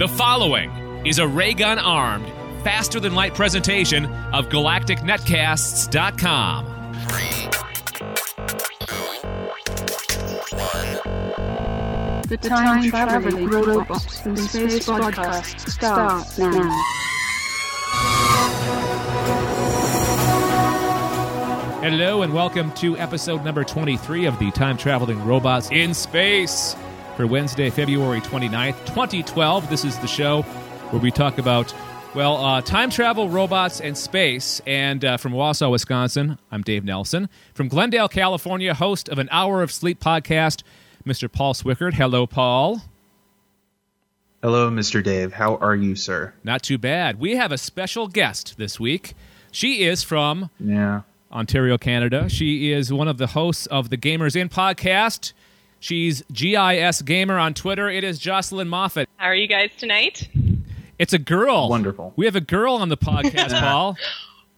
The following is a raygun armed, faster than light presentation of GalacticNetcasts.com. The Time Traveling Robots from Space podcast starts now. Hello and welcome to episode number 23 of the Time Traveling Robots in Space for Wednesday, February 29th, 2012. This is the show where we talk about, well, uh, time travel, robots, and space. And uh, from Wausau, Wisconsin, I'm Dave Nelson. From Glendale, California, host of an Hour of Sleep podcast, Mr. Paul Swickard. Hello, Paul. Hello, Mr. Dave. How are you, sir? Not too bad. We have a special guest this week. She is from Yeah. Ontario, Canada. She is one of the hosts of the Gamers In podcast. She's GIS Gamer on Twitter. It is Jocelyn Moffat. How are you guys tonight? It's a girl. Wonderful. We have a girl on the podcast, Paul.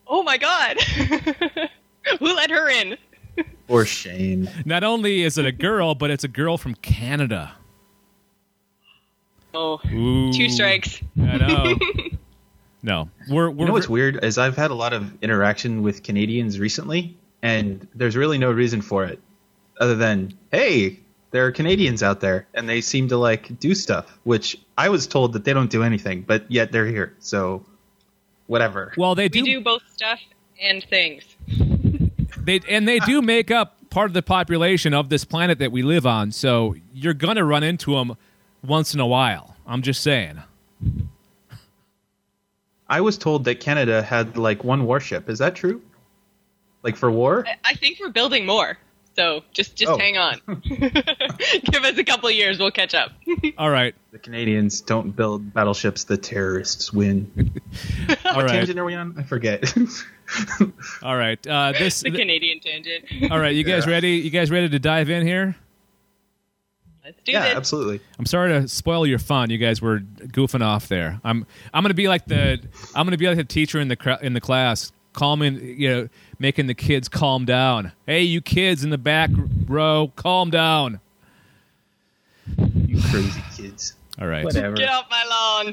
Oh my god. Who let her in? For shame. Not only is it a girl, but it's a girl from Canada. Oh, Ooh. two strikes. I know. no, we're we're You know what's weird is I've had a lot of interaction with Canadians recently, and there's really no reason for it, other than hey, there are Canadians out there, and they seem to like do stuff, which I was told that they don't do anything, but yet they're here. So, whatever. well they We do, do both stuff and things. they and they do make up part of the population of this planet that we live on. So you're gonna run into them once in a while. I'm just saying. I was told that Canada had like one warship. Is that true? Like for war? I- I think we're building more. So just just Oh. hang on. Give us a couple of years, we'll catch up. All right, The Canadians don't build battleships. The terrorists win. all What right, tangent are we on? I forget. all right. Uh, this. the Canadian tangent. all right, you guys Yeah. ready? You guys ready to dive in here? Let's do yeah, this. absolutely. I'm sorry to spoil your fun. You guys were goofing off there. I'm I'm gonna be like the I'm gonna be like the teacher in the cra- in the class, calming you know, making the kids calm down. Hey, you kids in the back row, calm down. You crazy kids. All right. Whatever. Get off my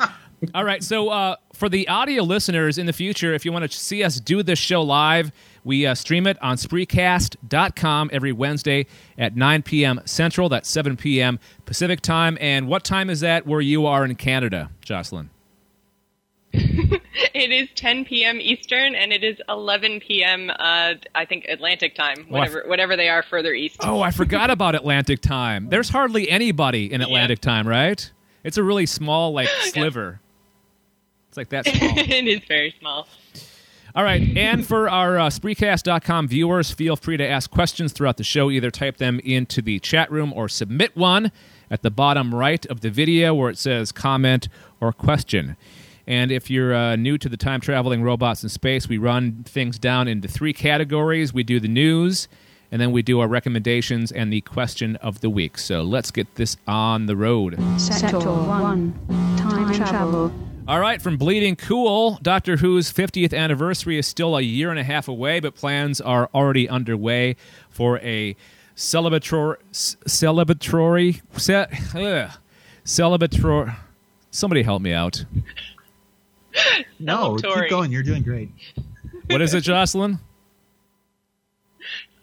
lawn. All right. So uh, for the audio listeners in the future, if you want to see us do this show live, we uh, stream it on Spreecast.com every Wednesday at 9 p.m. Central. That's 7 p.m. Pacific time. And what time is that where you are in Canada, Jocelyn? It is 10 p.m. Eastern and it is 11 p.m. Uh, I think Atlantic time, Oh, whatever whatever they are further east. Oh, I forgot about Atlantic time. There's hardly anybody in Atlantic time, right? It's a really small, like, sliver. It's like that small. it is very small. All right, and for our uh, Spreecast.com viewers, feel free to ask questions throughout the show. Either type them into the chat room or submit one at the bottom right of the video where it says comment or question. And if you're uh, new to the time traveling robots in space, we run things down into three categories. We do the news, and then we do our recommendations and the question of the week. So let's get this on the road. Sector 1. Time travel. All right, from Bleeding Cool, Doctor Who's 50th anniversary is still a year and a half away, but plans are already underway for a celebratory, celebratory, ce- ugh, celebratory. Somebody help me out. No, keep going. You're doing great. What is it, Jocelyn?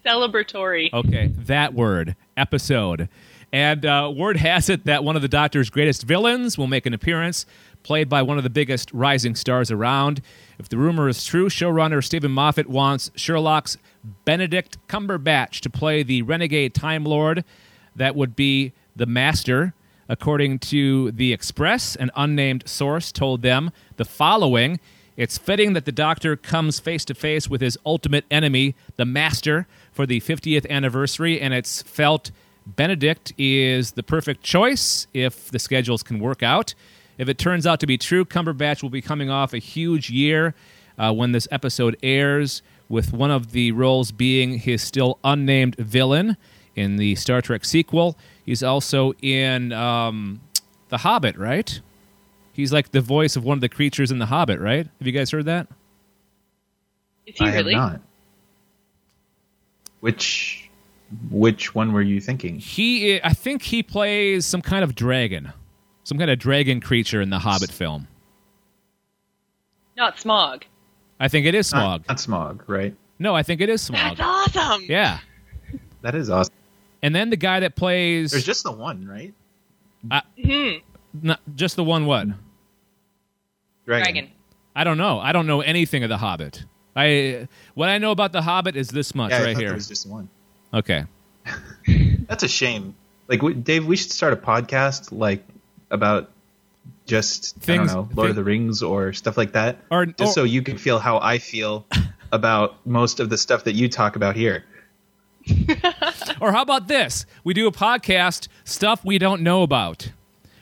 Celebratory. Okay, that word, episode. And uh, word has it that one of the Doctor's greatest villains will make an appearance, played by one of the biggest rising stars around. If the rumor is true, showrunner Steven Moffat wants Sherlock's Benedict Cumberbatch to play the renegade Time Lord. That would be the Master. According to The Express, an unnamed source told them the following It's fitting that the Doctor comes face to face with his ultimate enemy, the Master, for the 50th anniversary, and it's felt Benedict is the perfect choice if the schedules can work out. If it turns out to be true, Cumberbatch will be coming off a huge year uh, when this episode airs, with one of the roles being his still unnamed villain in the Star Trek sequel. He's also in um, The Hobbit, right? He's like the voice of one of the creatures in The Hobbit, right? Have you guys heard that? Is he I really? have not. Which which one were you thinking? He, I think he plays some kind of dragon. Some kind of dragon creature in the Hobbit film. Not Smaug. I think it is Not- Smaug. Not, Smaug, right? No, I think it is Smaug. That's awesome. Yeah. That is awesome. And then the guy that plays There's just the one, right? Hmm. not, just the one what? Dragon. I don't know. I don't know anything of the Hobbit. I what I know about the Hobbit is this much Yeah, right thought here. There was just one. Okay. That's a shame. Like, we, Dave, we should start a podcast like about just I Things- don't know, Lord thi- of the Rings or stuff like that, Or- just or- so you can feel how I feel about most of the stuff that you talk about here. Or how about this? We do a podcast stuff we don't know about.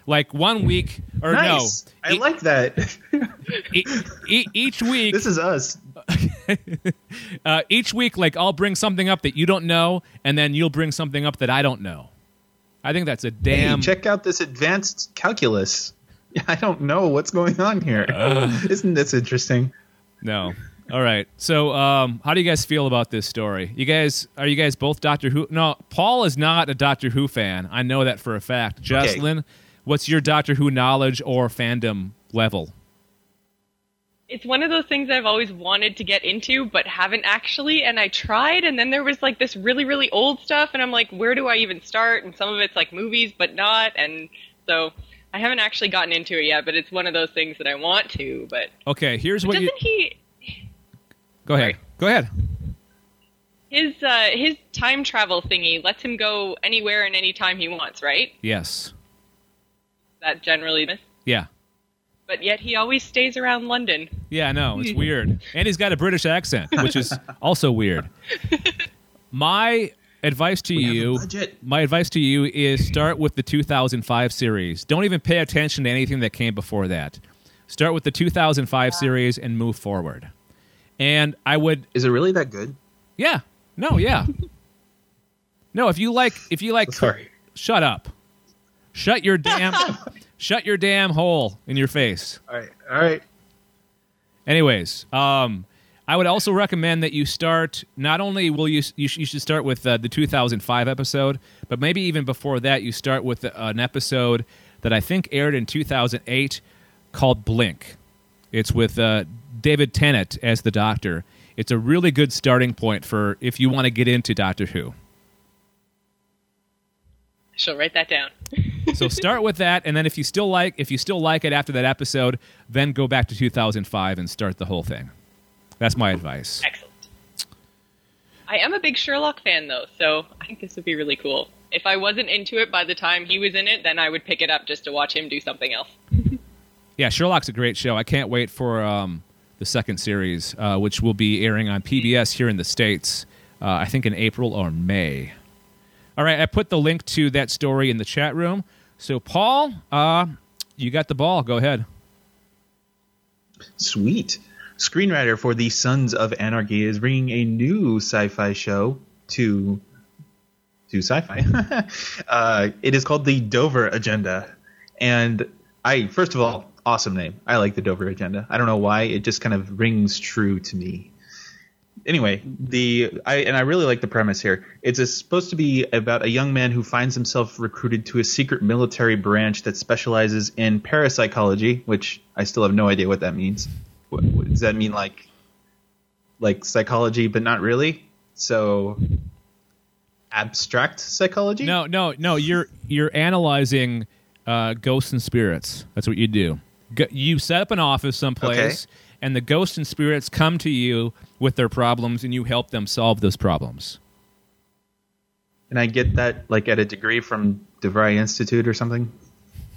Like one week or nice. no. I e- like that. e- e- each week this is us. uh, each week like I'll bring something up that you don't know and then you'll bring something up that I don't know. I think that's a damn Hey, check out this advanced calculus. I don't know what's going on here. Uh. Isn't this interesting? No. All right. So, um, how do you guys feel about this story? You guys are you guys both Doctor Who? No, Paul is not a Doctor Who fan. I know that for a fact. Jocelyn, what's your Doctor Who knowledge or fandom level? It's one of those things I've always wanted to get into, but haven't actually. And I tried, and then there was like this really, really old stuff, and I'm like, where do I even start? And some of it's like movies, but not. And so I haven't actually gotten into it yet, but it's one of those things that I want to. But Okay, here's what doesn't you he? Go ahead. sorry. Go ahead. His uh, his time travel thingy lets him go anywhere and anytime he wants, right? Yes. That generally, Yeah. but yet he always stays around London. Yeah, I know. It's weird. And he's got a British accent, which is also weird. My advice to have a you my advice to you is start with the 2005 series. Don't even pay attention to anything that came before that. Start with the 2005 series and move forward. And I would Is it really that good? yeah. No, yeah. No, if you like if you like Sorry. shut up. Shut your damn shut your damn hole in your face. All right. All right. Anyways, um, I would also recommend that you start. Not only will you you, sh- you should start with uh, the 2005 episode, but maybe even before that, you start with an episode that I think aired in 2008 called Blink. It's with uh, David Tennant as the Doctor. It's a really good starting point for if you want to get into Doctor Who. She'll write that down. So start with that, and then if you still like if you still like it after that episode, then go back to 2005 and start the whole thing. That's my advice. Excellent. I am a big Sherlock fan, though, so I think this would be really cool. If I wasn't into it by the time he was in it, then I would pick it up just to watch him do something else. Yeah, Sherlock's a great show. I can't wait for um, the second series, uh, which will be airing on PBS here in the States, uh, I think in April or May. All right, I put the link to that story in the chat room. So, Paul, uh, you got the ball. Go ahead. Sweet. Screenwriter for the Sons of Anarchy is bringing a new sci-fi show to to sci-fi. uh, it is called the Dover Agenda, and I first of all, awesome name. I like the Dover Agenda. I don't know why. It just kind of rings true to me. Anyway, the I and I really like the premise here. It's a, supposed to be about a young man who finds himself recruited to a secret military branch that specializes in parapsychology, which I still have no idea what that means. What, what, does that mean like like psychology, but not really? So abstract psychology? No, no, no. You're you're analyzing uh, ghosts and spirits. That's what you do. Go, you set up an office someplace, and the ghosts and spirits come to you with their problems, and you help them solve those problems. And I get that like at a degree from DeVry Institute or something.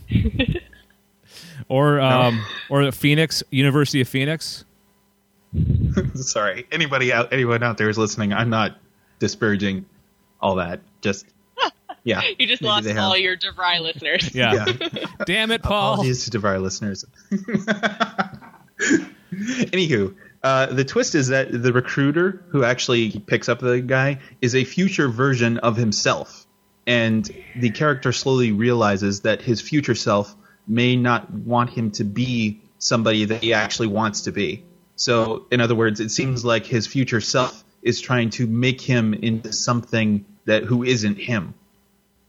Or um, or the Phoenix University of Phoenix. Sorry, anybody out, anyone out there is listening. I'm not disparaging all that. Just yeah, You just maybe lost all your DeVry listeners. Yeah. Yeah. Damn it, Paul. Apologies to DeVry listeners. Anywho, uh, the twist is that the recruiter who actually picks up the guy is a future version of himself. And the character slowly realizes that his future self may not want him to be somebody that he actually wants to be. So, in other words, it seems like his future self is trying to make him into something that who isn't him.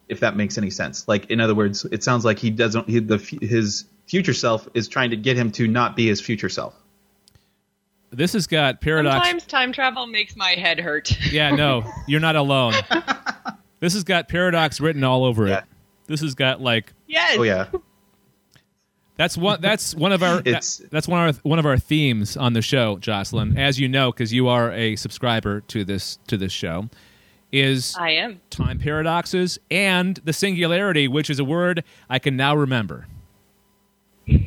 If that makes any sense. Like in other words, it sounds like he doesn't he, the his future self is trying to get him to not be his future self. This has got paradox. Sometimes time travel makes my head hurt. Yeah, no, you're not alone. this has got paradox written all over Yeah. it. This has got like yes. Oh yeah. that's one that's one of our It's- that's one of our, one of our themes on the show, Jocelyn. As you know, because you are a subscriber to this to this show, is I am. time paradoxes and the singularity, which is a word I can now remember.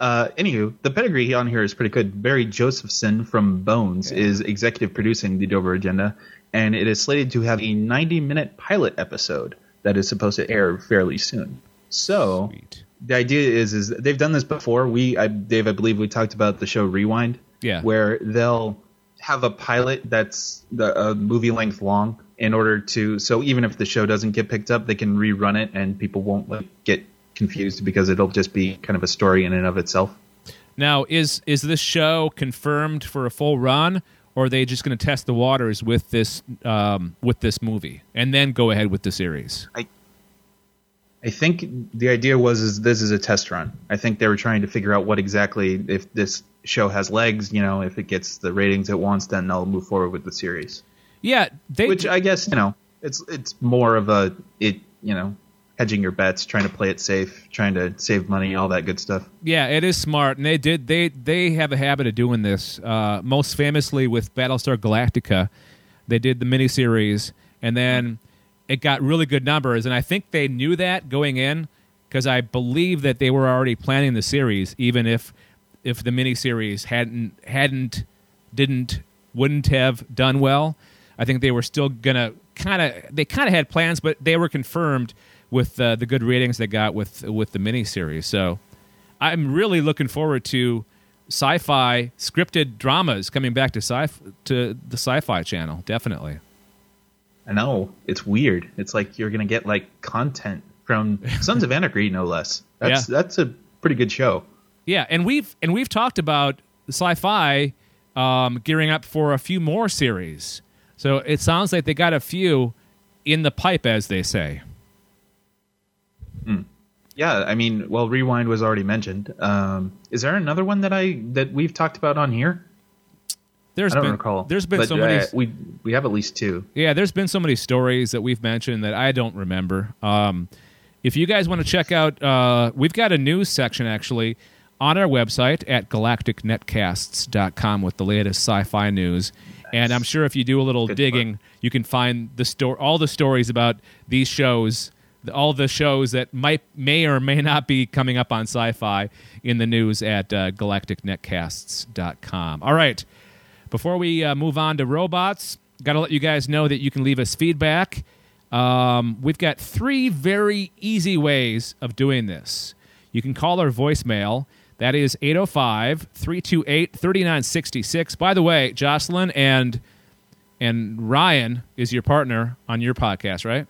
Uh, anywho, the pedigree on here is pretty good. Barry Josephson from Bones is executive producing the Dover Agenda, and it is slated to have a 90 minute pilot episode that is supposed to air fairly soon. So Sweet. the idea is is they've done this before. We, I, Dave, I believe we talked about the show Rewind, Yeah. where they'll have a pilot that's the a movie length long in order to so even if the show doesn't get picked up, they can rerun it and people won't like get confused because it'll just be kind of a story in and of itself. Now, is is this show confirmed for a full run, or are they just going to test the waters with this um, with this movie and then go ahead with the series? I- I think the idea was is this is a test run. I think they were trying to figure out what exactly if this show has legs. You know, if it gets the ratings it wants, then they'll move forward with the series. Yeah, they Which I guess you know it's it's more of a it you know hedging your bets, trying to play it safe, trying to save money, all that good stuff. Yeah, it is smart, and they did. They they have a habit of doing this. Uh, most famously with Battlestar Galactica, they did the miniseries, and then it got really good numbers. And I think they knew that going in because I believe that they were already planning the series, even if if the miniseries hadn't hadn't didn't wouldn't have done well. I think they were still gonna kind of they kind of had plans, but they were confirmed with uh, the good ratings they got with with the miniseries. So I'm really looking forward to sci-fi scripted dramas coming back to sci to the Sci-Fi Channel. Definitely. I know it's weird. It's like you're gonna get like content from Sons of Anarchy, no less. That's that's a pretty good show. Yeah, and we've and we've talked about sci-fi um, gearing up for a few more series. So it sounds like they got a few in the pipe, as they say. Yeah, I mean, well, Rewind was already mentioned. Um, is there another one that I that we've talked about on here? There's I don't been recall. there's been But, so many uh, we we have at least two. Yeah, there's been so many stories that we've mentioned that I don't remember. Um, if you guys want to check out, uh, we've got a news section actually on our website at galacticnetcasts.com with the latest sci-fi news. And I'm sure if you do a little Good digging, you can find the sto- all the stories about these shows, the- all the shows that might may or may not be coming up on sci-fi in the news at uh, galacticnetcasts.com. All right. Before we uh, move on to robots, got to let you guys know that you can leave us feedback. Um, we've got three very easy ways of doing this. You can call our voicemail. That is 805 328 3966. By the way, Jocelyn and and Ryan is your partner on your podcast, right?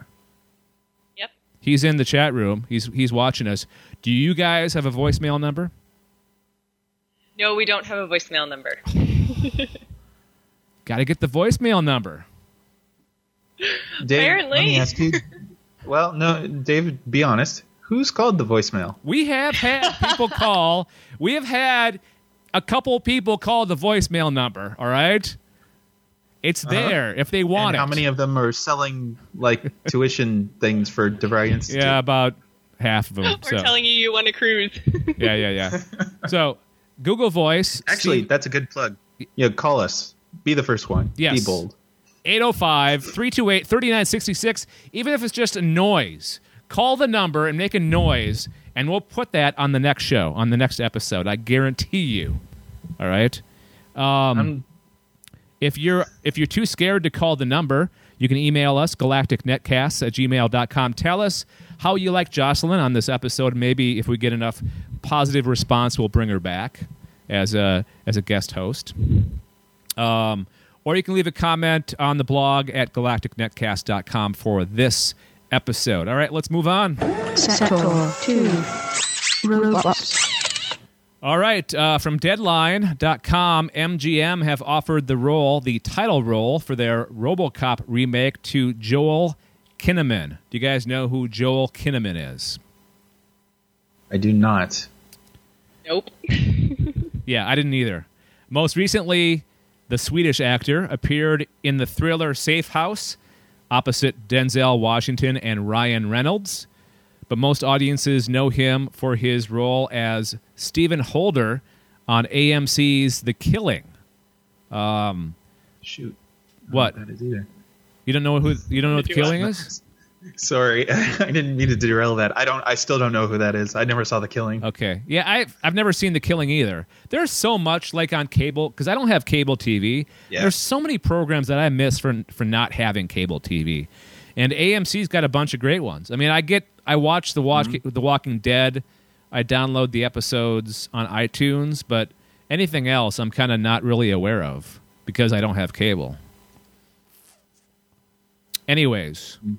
Yep. He's in the chat room. He's he's watching us. Do you guys have a voicemail number? No, we don't have a voicemail number. Got to get the voicemail number. Dave, Apparently. let me ask you. well, no, David, be honest. Who's called the voicemail? We have had people call. We have had a couple people call the voicemail number. All right, it's there if they want Uh-huh. and it. how many of them are selling like tuition things for DeVry Institute? Yeah, about half of them. We're so telling you you want to cruise. yeah, yeah, yeah. So Google Voice. Actually, that's a good plug. Yeah, call us. Be the first one. Yes. Be bold. 805 328 3966. Even if it's just a noise, call the number and make a noise, and we'll put that on the next show, on the next episode. I guarantee you. All right. Um, if you're if you're too scared to call the number, you can email us galacticnetcasts at gmail.com. Tell us how you like Jocelyn on this episode. Maybe if we get enough positive response, we'll bring her back as a as a guest host. Um, or you can leave a comment on the blog at galacticnetcast.com for this episode. All right, let's move on. Sector 2. Robots. All right, uh, from Deadline.com, MGM have offered the role, the title role for their RoboCop remake to Joel Kinnaman. Do you guys know who Joel Kinnaman is? I do not. Nope. Yeah, I didn't either. Most recently, the Swedish actor appeared in the thriller Safe House opposite Denzel Washington and Ryan Reynolds. But most audiences know him for his role as Stephen Holder on AMC's The Killing. Um, Shoot. What? I don't know that is either. You don't know who you don't know what The Killing is? Sorry, I didn't mean to derail that. I don't. I still don't know who that is. I never saw the killing. Okay. Yeah, I've I've never seen The Killing either. There's so much like on cable because I don't have cable TV. Yeah. There's so many programs that I miss for for not having cable TV, and AMC's got a bunch of great ones. I mean, I get I watch the watch mm-hmm. The Walking Dead. I download the episodes on iTunes, but anything else I'm kind of not really aware of because I don't have cable. Anyways, mm.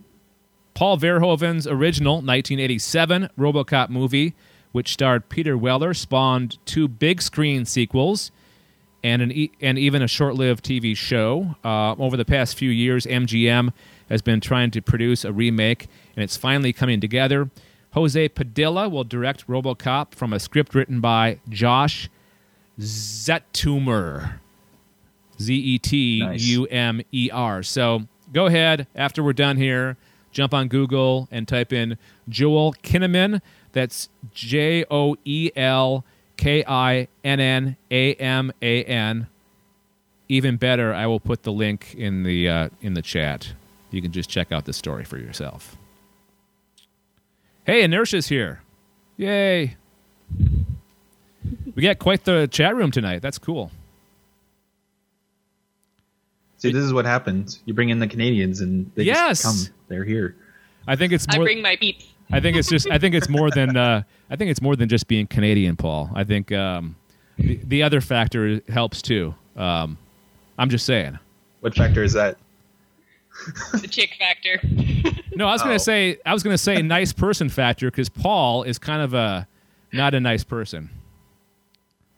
Paul Verhoeven's original 1987 RoboCop movie, which starred Peter Weller, spawned two big screen sequels and an e- and even a short-lived TV show. Uh, over the past few years, MGM has been trying to produce a remake, and it's finally coming together. José Padilha will direct RoboCop from a script written by Josh Zetumer. Z E T U M E R. So go ahead after we're done here, jump on Google and type in Joel Kinnaman. That's J O E L K I N N A M A N. Even better, I will put the link in the uh, in the chat. You can just check out the story for yourself. Hey, Inertia's here! Yay! We got quite the chat room tonight. That's cool. See, this is what happens. You bring in the Canadians, and they Yes. just come. They're here. I think it's More, I more. bring my beeps. I think it's just. I think it's more than. Uh, I think it's more than just being Canadian, Paul. I think um, the, the other factor helps too. Um, I'm just saying. What factor is that? The chick factor. No, I was Oh. gonna say. I was gonna say nice person factor because Paul is kind of a not a nice person.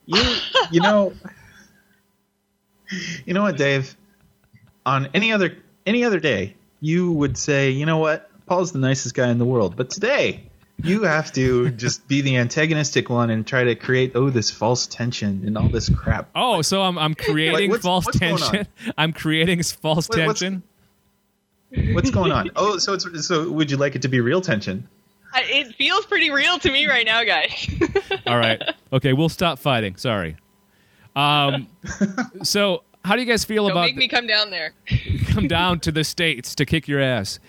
You, you know, you know what, Dave? On any other any other day, you would say, you know what, Paul's the nicest guy in the world. But today, you have to just be the antagonistic one and try to create oh this false tension and all this crap. Oh, so I'm I'm creating what's- false what's going tension. I'm creating s- false What- tension. What's going on? Oh, so it's so would you like it to be real tension? I, it feels pretty real to me right now, guys. All right. Okay, we'll stop fighting. Sorry. Um, so how do you guys feel Don't about make me come down there. Come down to the states to kick your ass?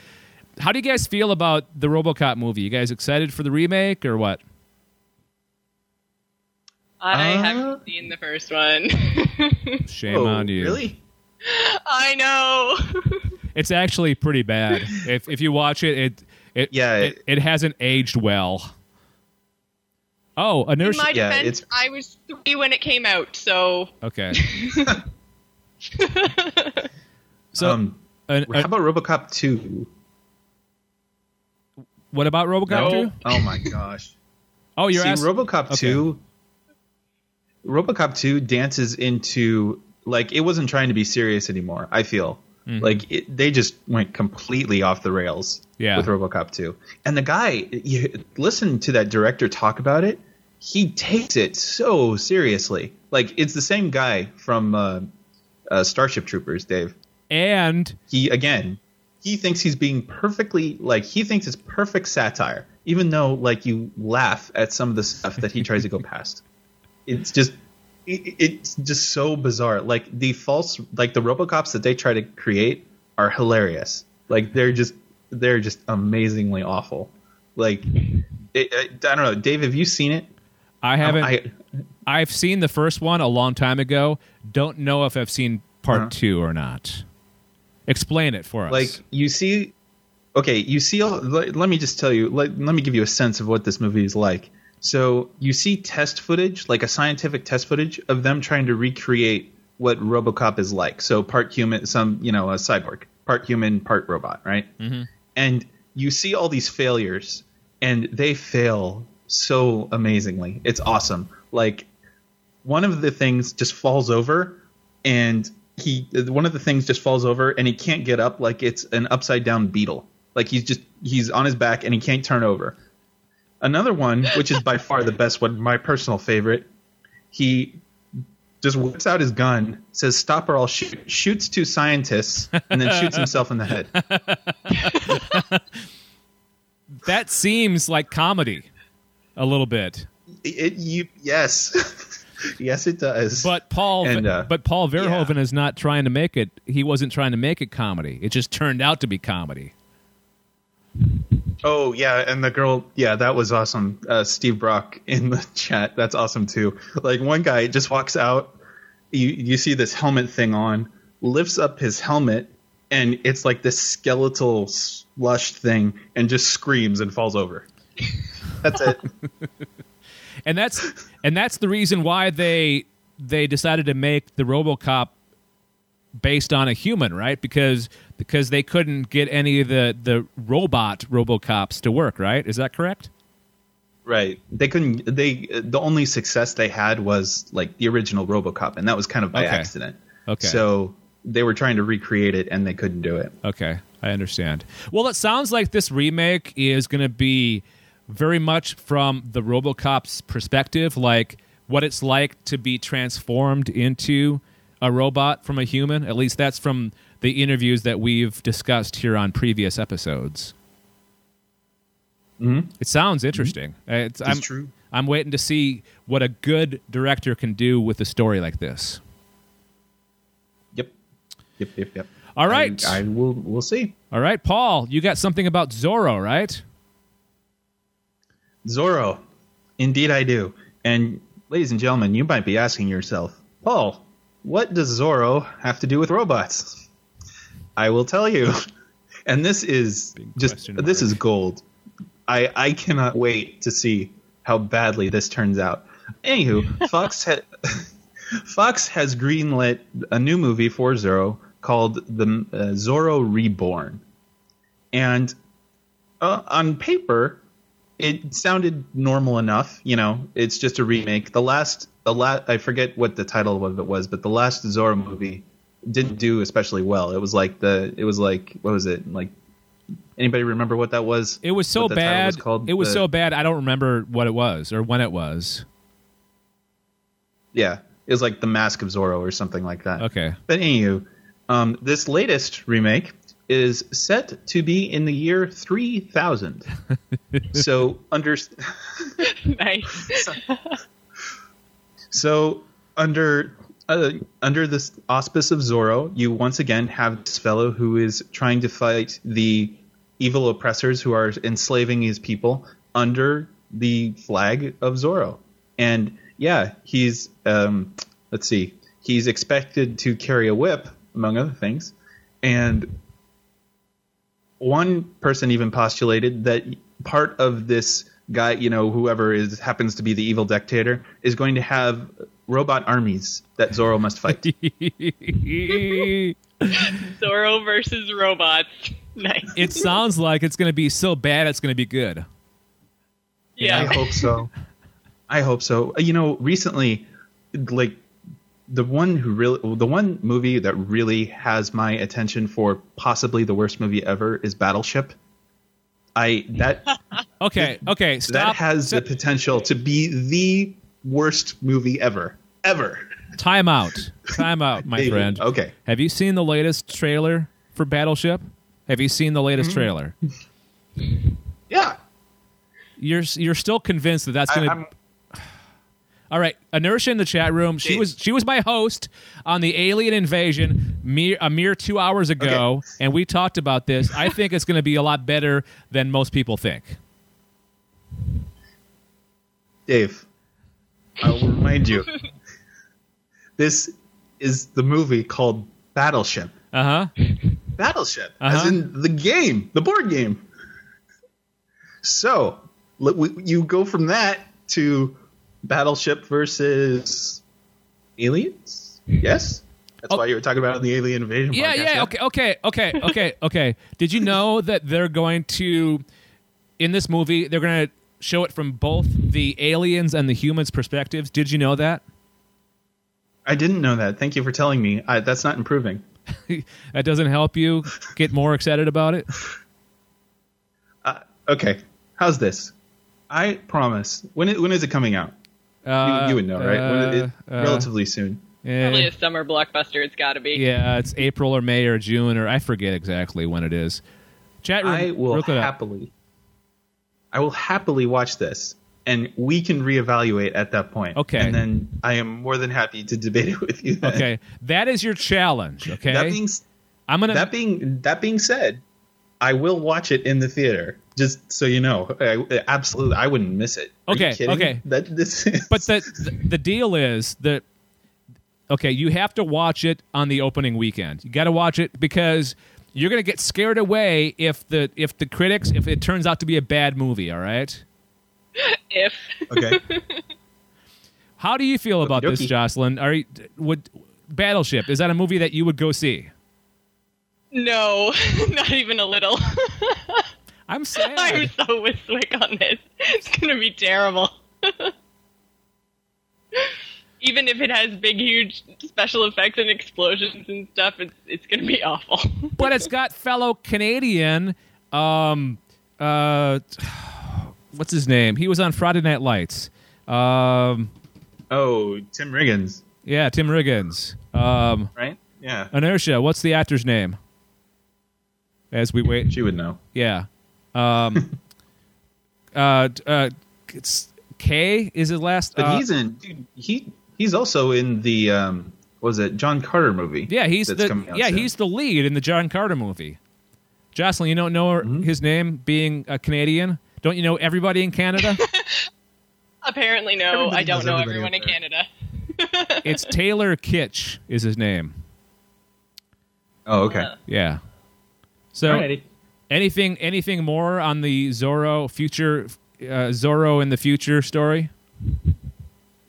How do you guys feel about the RoboCop movie? You guys excited for the remake or what? I Uh, haven't seen the first one. Shame oh, on you. Really? I know. It's actually pretty bad. if if you watch it, it it Yeah, it, it hasn't aged well. Oh, In inertia. my Yeah, defense, it's- I was three when it came out, so okay. so, um, an- how an- about RoboCop two? what about RoboCop No. 2? Oh my gosh. Oh, you're See, asking. RoboCop Okay. two. RoboCop two dances into like it wasn't trying to be serious anymore. I feel like it, they just went completely off the rails Yeah. with RoboCop two. And the guy, you listen to that director talk about it. He takes it so seriously. Like it's the same guy from uh, uh, Starship Troopers, Dave. And He again, he thinks he's being perfectly like he thinks it's perfect satire, even though like you laugh at some of the stuff that he tries to go past. It's just it, it's just so bizarre. Like the false like the RoboCops that they try to create are hilarious. Like they're just they're just amazingly awful. Like it, I don't know, Dave. Have you seen it? I haven't. I, I've seen the first one a long time ago. Don't know if I've seen part Uh-huh. two or not. Explain it for us. like you see okay you see all, let, let me just tell you let, let me give you a sense of what this movie is like. So you see test footage like a scientific test footage of them trying to recreate what robocop is like. So part human some you know a cyborg. Part human part robot right? Mm-hmm. and you see all these failures and they fail so amazingly. It's awesome. Like one of the things just falls over, and he one of the things just falls over, and he can't get up like it's an upside down beetle. Like he's just he's on his back and he can't turn over. Another one, which is by far the best one, my personal favorite, he just whips out his gun, says "Stop or I'll shoot," shoots two scientists, and then shoots himself in the head. That seems like comedy, a little bit. It, you yes, yes, it does. But Paul, And, uh, but Paul Verhoeven yeah. is not trying to make it. He wasn't trying to make it comedy. It just turned out to be comedy. Oh yeah, and the girl, yeah, that was awesome. Uh, Steve Brock in the chat, that's awesome too. Like one guy just walks out, you you see this helmet thing on, lifts up his helmet, and it's like this skeletal slush thing, and just screams and falls over. That's it. and that's and that's the reason why they they decided to make the RoboCop based on a human, right? Because because they couldn't get any of the the robot RoboCops to work, right? Is that correct? right. They couldn't. They the only success they had was like the original RoboCop, and that was kind of by Okay. accident. Okay. So they were trying to recreate it, and they couldn't do it. Okay, I understand. Well, it sounds like this remake is going to be very much from the RoboCop's perspective, like what it's like to be transformed into a robot from a human. At least that's from the interviews that we've discussed here on previous episodes. Mhm. It sounds interesting. Uh, It's, I'm, true. I'm waiting to see what a good director can do with a story like this. Yep. Yep. Yep. Yep. All right. I, I will. We'll see. All right, Paul, you got something about Zorro, right? Zorro. Indeed, I do. And ladies and gentlemen, you might be asking yourself, Paul, what does Zorro have to do with robots? I will tell you. And this is Big just this is gold. I I cannot wait to see how badly this turns out. Anywho, Fox had Fox has greenlit a new movie for Zorro called the uh, Zorro Reborn, and uh, on paper, it sounded normal enough. You know, it's just a remake. The last, the last, I forget what the title of it was, but the last Zorro movie didn't do especially well. It was like the, it was like, what was it? Like, anybody remember what that was? It was so What the title bad. was called? It was The- so bad. I don't remember what it was or when it was. Yeah, it was like the Mask of Zorro or something like that. Okay. But anywho, um, this latest remake is set to be in the year 3000. so under nice. so under uh, under this auspice of Zorro, you once again have this fellow who is trying to fight the evil oppressors who are enslaving his people under the flag of Zorro. And yeah, he's um, let's see, he's expected to carry a whip among other things, and one person even postulated that part of this guy, you know, whoever is happens to be the evil dictator, is going to have robot armies that Zorro must fight. Zorro versus robots. Nice. it sounds like it's going to be so bad it's going to be good. I yeah. I hope so. I hope so. You know, recently, like the one who really, the one movie that really has my attention for possibly the worst movie ever is Battleship. I that Okay, okay, that stop. has the potential to be the worst movie ever, ever. Time out. Time out, my David, friend. Okay. Have you seen the latest trailer for Battleship? Have you seen the latest Mm-hmm. trailer? Yeah. You're you're still convinced that that's going to All right, Inertia in the chat room. She was she was my host on the Alien Invasion mere, a mere two hours ago, and we talked about this. I think it's going to be a lot better than most people think. Dave, I will remind you. this is the movie called Battleship. Uh huh. Battleship, Uh-huh. as in the game, the board game. So you go from that to Battleship versus aliens. Mm-hmm. Yes, that's Oh. why you were talking about in the Alien Invasion. Yeah, podcast, yeah. Okay, okay, okay, okay, okay. Did you know that they're going to in this movie? They're going to show it from both the aliens and the humans' perspectives. Did you know that? I didn't know that. Thank you for telling me. I, that's not improving. that doesn't help you get more excited about it. Uh, okay, how's this? I promise. When it, when is it coming out? You, Uh, you would know, right? When it, it- uh, relatively soon. eh, Probably a summer blockbuster. It's got to be. yeah, it's April or May or June or I forget exactly when it is. Chat room. I will look it happily. I will happily watch this, and we can reevaluate at that point. Okay. And then I am more than happy to debate it with you. Then. Okay, that is your challenge. Okay, That being s- I'm gonna. that being that being said, I will watch it in the theater. Just so you know, I, absolutely, I wouldn't miss it. Are Okay, kidding? okay. That this. Is, but the, the the deal is that okay, you have to watch it on the opening weekend. You got to watch it because you're gonna get scared away if the if the critics if it turns out to be a bad movie. All right. If okay. How do you feel about this, Okey-dokey. Jocelyn? Are you, would Battleship is that a movie that you would go see? No, not even a little. I'm sad. I'm so with Swick on this. It's gonna be terrible. Even if it has big, huge special effects and explosions and stuff, it's it's gonna be awful. but it's got fellow Canadian. Um, uh, what's his name? He was on Friday Night Lights. Um, Oh, Tim Riggins, yeah, Tim Riggins. Um, right? Yeah, Inertia. What's the actor's name? As we wait, she would know. yeah. Um, uh, uh, it's K is his last. But uh, he's in. Dude, he he's also in the um. what Was it John Carter movie? yeah, he's the out yeah soon. he's the lead in the John Carter movie. Jocelyn, you don't know Mm-hmm. his name being a Canadian? Don't you know everybody in Canada? Apparently, no. Everybody I don't know everyone in. Canada. it's Taylor Kitsch is his name. Oh, okay. Uh, Yeah. So Alrighty. anything anything more on the Zorro future uh, Zorro in the future story?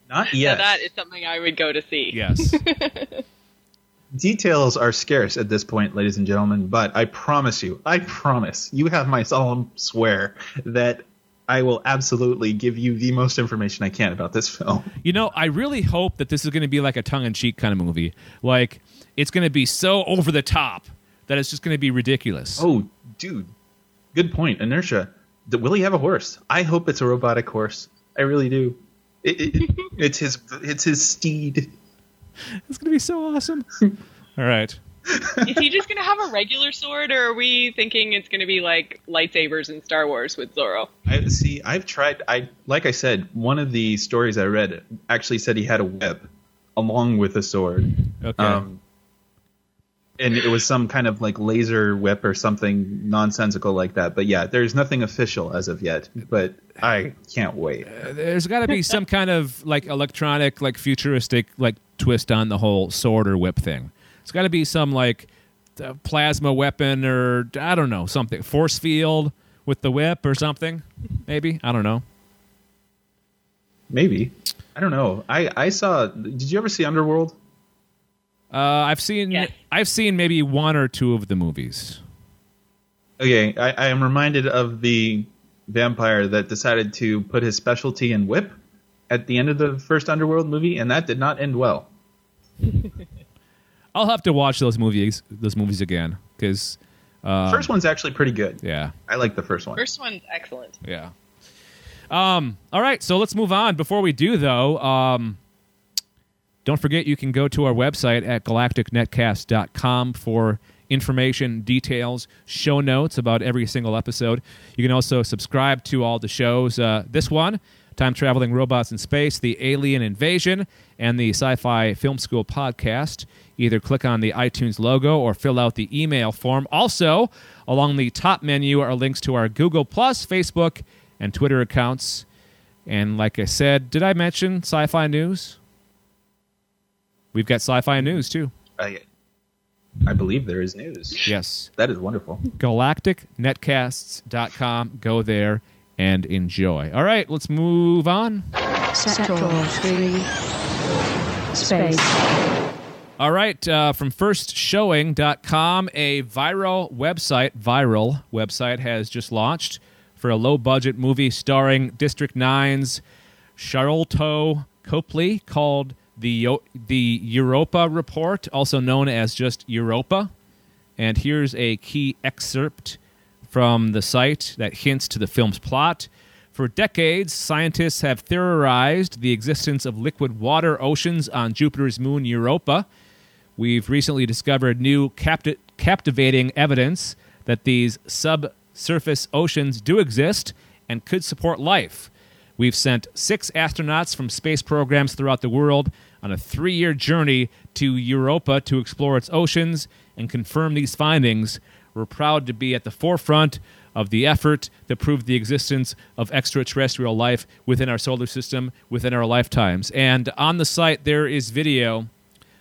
Not So yet. that is something I would go to see. Yes. Details are scarce at this point, ladies and gentlemen, but I promise you, I promise, you have my solemn swear that I will absolutely give you the most information I can about this film. you know, I really hope that this is going to be like a tongue in cheek kind of movie. Like it's going to be so over the top that it's just going to be ridiculous. Oh, dude, good point. Inertia. Will he have a horse? I hope it's a robotic horse. I really do. It, it, it's his. It's his steed. It's going to be so awesome. All right. Is he just gonna have a regular sword, or are we thinking it's gonna be like lightsabers in Star Wars with Zorro? I see. I've tried. I like I said. One of the stories I read actually said he had a whip along with a sword. Okay. Um, and it was some kind of like laser whip or something nonsensical like that. But yeah, there's nothing official as of yet. But I can't wait. There's got to be some kind of like electronic, like futuristic, like twist on the whole sword or whip thing. It's got to be some like uh, plasma weapon or I don't know something force field with the whip or something. Maybe I don't know. Maybe. I don't know. I I saw. Did you ever see Underworld? Uh, I've seen Yes. I've seen maybe one or two of the movies. Okay, I, I am reminded of the vampire that decided to put his specialty in whip at the end of the first Underworld movie, and that did not end well. I'll have to watch those movies those movies again because uh, first one's actually pretty good. yeah I like the first one. First one's excellent. Yeah. Um, all right, so let's move on. Before we do, though, um, don't forget you can go to our website at galacticnetcast.com for information, details, show notes about every single episode. You can also subscribe to all the shows. Uh, this one, Time Traveling Robots in Space, The Alien Invasion, and the Sci Fi Film School podcast. Either click on the iTunes logo or fill out the email form. Also, along the top menu are links to our Google, Plus, Facebook, and Twitter accounts. And like I said, did I mention sci fi news? We've got sci fi news too. I, I believe there is news. Yes. That is wonderful. galacticnetcasts.com. Go there and enjoy. All right, let's move on. Sector 3. Space. All right, uh, from firstshowing.com, a viral website, viral website has just launched for a low budget movie starring District 9's Sharlto Copley called the the Europa report, also known as just Europa. And here's a key excerpt from the site that hints to the film's plot. For decades, scientists have theorized the existence of liquid water oceans on Jupiter's moon Europa. We've recently discovered new capti- captivating evidence that these subsurface oceans do exist and could support life. We've sent six astronauts from space programs throughout the world on a three year journey to Europa to explore its oceans and confirm these findings. We're proud to be at the forefront of the effort to prove the existence of extraterrestrial life within our solar system within our lifetimes. And on the site, there is video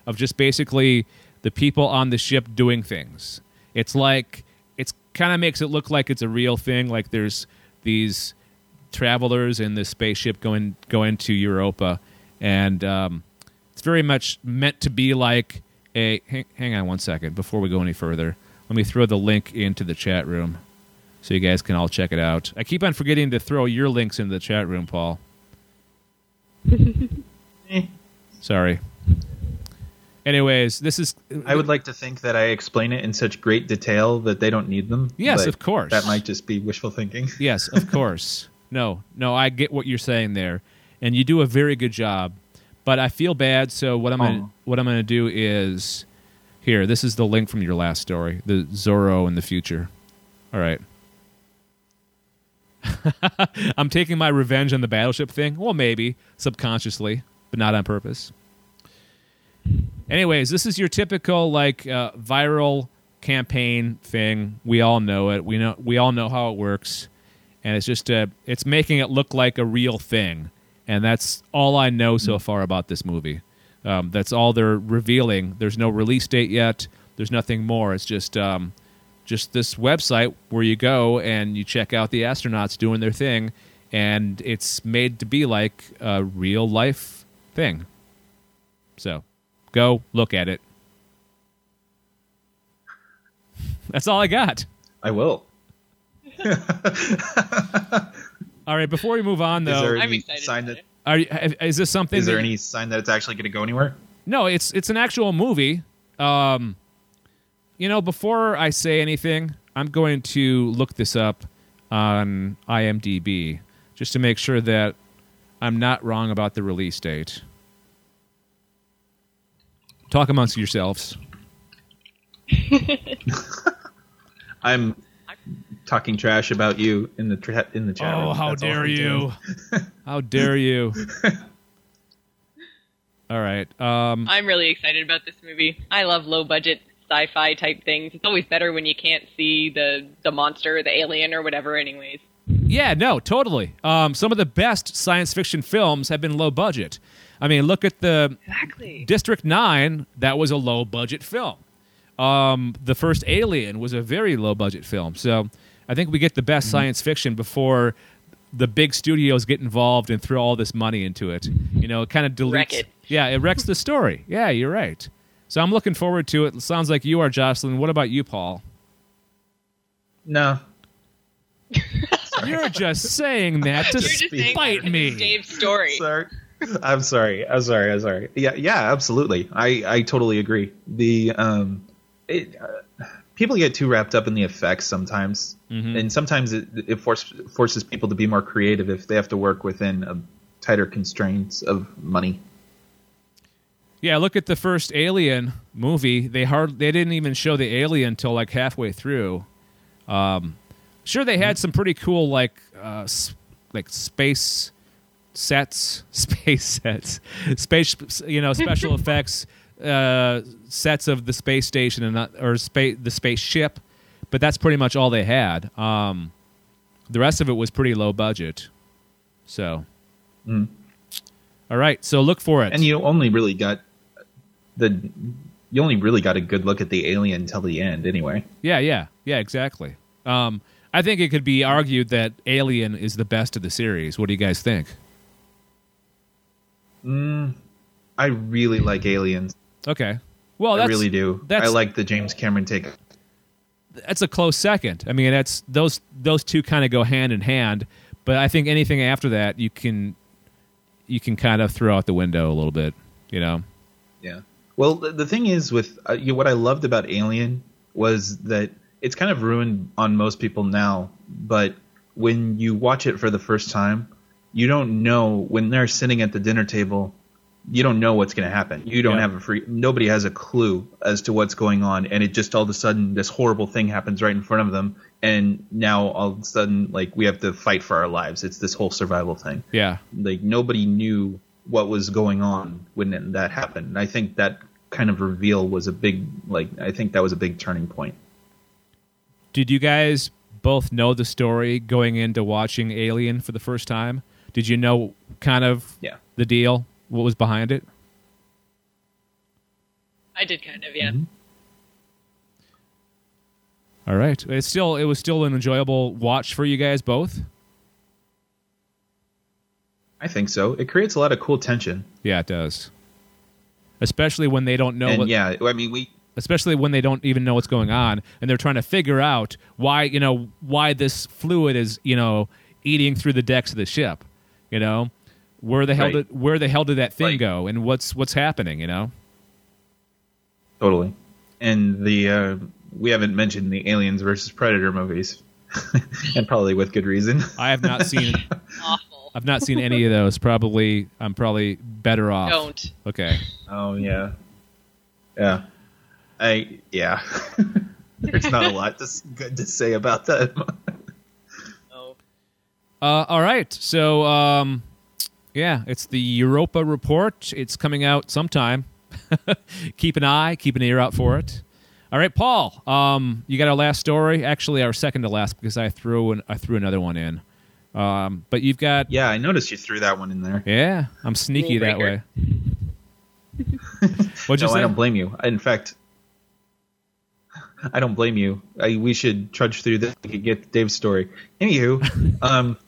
of just basically the people on the ship doing things. It's like it's kind of makes it look like it's a real thing. Like there's these travelers in this spaceship going going to Europa, and um, it's very much meant to be like a. Hang, hang on one second before we go any further. Let me throw the link into the chat room so you guys can all check it out. I keep on forgetting to throw your links into the chat room, Paul. Eh. Sorry. Anyways, this is. I would like to think that I explain it in such great detail that they don't need them. Yes, of course. That might just be wishful thinking. Yes, of course. no, no, I get what you're saying there, and you do a very good job. But I feel bad, so what I'm gonna Oh. what I'm gonna do is here. This is the link from your last story, the Zorro in the future. All right. I'm taking my revenge on the battleship thing. Well, maybe subconsciously, but not on purpose. Anyways, this is your typical like uh, viral campaign thing. We all know it. We know we all know how it works, and it's just uh, it's making it look like a real thing, and that's all I know so far about this movie. Um, that's all they're revealing. There's no release date yet. There's nothing more. It's just um, just this website where you go and you check out the astronauts doing their thing, and it's made to be like a real life thing. So, go look at it. That's all I got. I will. All right, before we move on, Is though, there I'm any excited sign about that are you, is this something? is there that- any sign that it's actually going to go anywhere? No, it's it's an actual movie. Um, you know, before I say anything, I'm going to look this up on IMDb just to make sure that I'm not wrong about the release date. Talk amongst yourselves. I'm talking trash about you in the tra- in the chat. Oh, room. how That's dare you! how dare you! All right. Um, I'm really excited about this movie. I love low budget sci-fi type things. It's always better when you can't see the the monster, the alien, or whatever. Anyways, Yeah, no, totally. Um, some of the best science fiction films have been low budget. I mean, look at the exactly. District Nine. That was a low budget film. Um, the first Alien was a very low budget film. So I think we get the best science fiction before the big studios get involved and throw all this money into it. You know, it kind of deletes. Wreck it. Yeah, it wrecks the story. Yeah, you're right. So I'm looking forward to it. it. Sounds like you are, Jocelyn. What about you, Paul? No, You're just saying that to You're spite me. it's Dave's story. sorry. I'm sorry. I'm sorry. I'm sorry. Yeah, yeah, absolutely. I I totally agree. The um, it, uh, people get too wrapped up in the effects sometimes, Mm-hmm. and sometimes it, it force, forces people to be more creative if they have to work within a tighter constraints of money. Yeah, look at the first Alien movie. They hard they didn't even show the alien until like halfway through. Um, sure, they had some pretty cool like uh, like space sets, space sets, space you know special effects uh, sets of the space station and not, or space the spaceship, but that's pretty much all they had. Um, the rest of it was pretty low budget. So, all right, so look for it. And you only really got the you only really got a good look at the alien till the end, anyway. Yeah, yeah, yeah, exactly. Um, I think it could be argued that Alien is the best of the series. What do you guys think? I really like Aliens. Okay. Well, I that's really do. I like the James Cameron take. that's a close second. I mean, that's those those two kind of go hand in hand. But I think anything after that, you can you can kind of throw out the window a little bit. You know. Yeah. Well, the, the thing is with uh, you know, what I loved about Alien was that it's kind of ruined on most people now, but when you watch it for the first time, you don't know when they're sitting at the dinner table, you don't know what's going to happen. You don't Yeah. have a free nobody has a clue as to what's going on and it just all of a sudden this horrible thing happens right in front of them and now all of a sudden like we have to fight for our lives. It's this whole survival thing Yeah. like nobody knew what was going on when that happened. And I think that kind of reveal was a big like I think that was a big turning point. Did you guys both know the story going into watching Alien for the first time? Did you know kind of Yeah. the deal? What was behind it? I did kind of, yeah. Mm-hmm. All right. It's still it was still an enjoyable watch for you guys both. I think so. It creates a lot of cool tension. Yeah, it does. Especially when they don't know and what, yeah, I mean we especially when they don't even know what's going on and they're trying to figure out why, you know, why this fluid is, you know, eating through the decks of the ship, you know? Where the hell Right. did where the hell did that thing Like- go and what's what's happening, you know? totally. And the uh we haven't mentioned the Aliens versus Predator movies. and probably with good reason. I have not seen Awful. I've not seen any of those. Probably I'm probably better off. Don't. Okay. Oh yeah. Yeah. I yeah. There's not a lot to, good to say about that. Oh. Uh, all right. So, um, yeah, it's the Europa report. It's coming out sometime. keep an eye, keep an ear out for it. All right, Paul. Um, you got our last story. Actually, our second to last because I threw an, I threw another one in. Um, but you've got yeah, I noticed you threw that one in there. yeah. I'm sneaky that way. Rule What'd you no, say? I don't blame you. In fact, I don't blame you. I, we should trudge through this to get Dave's story. Anywho, um,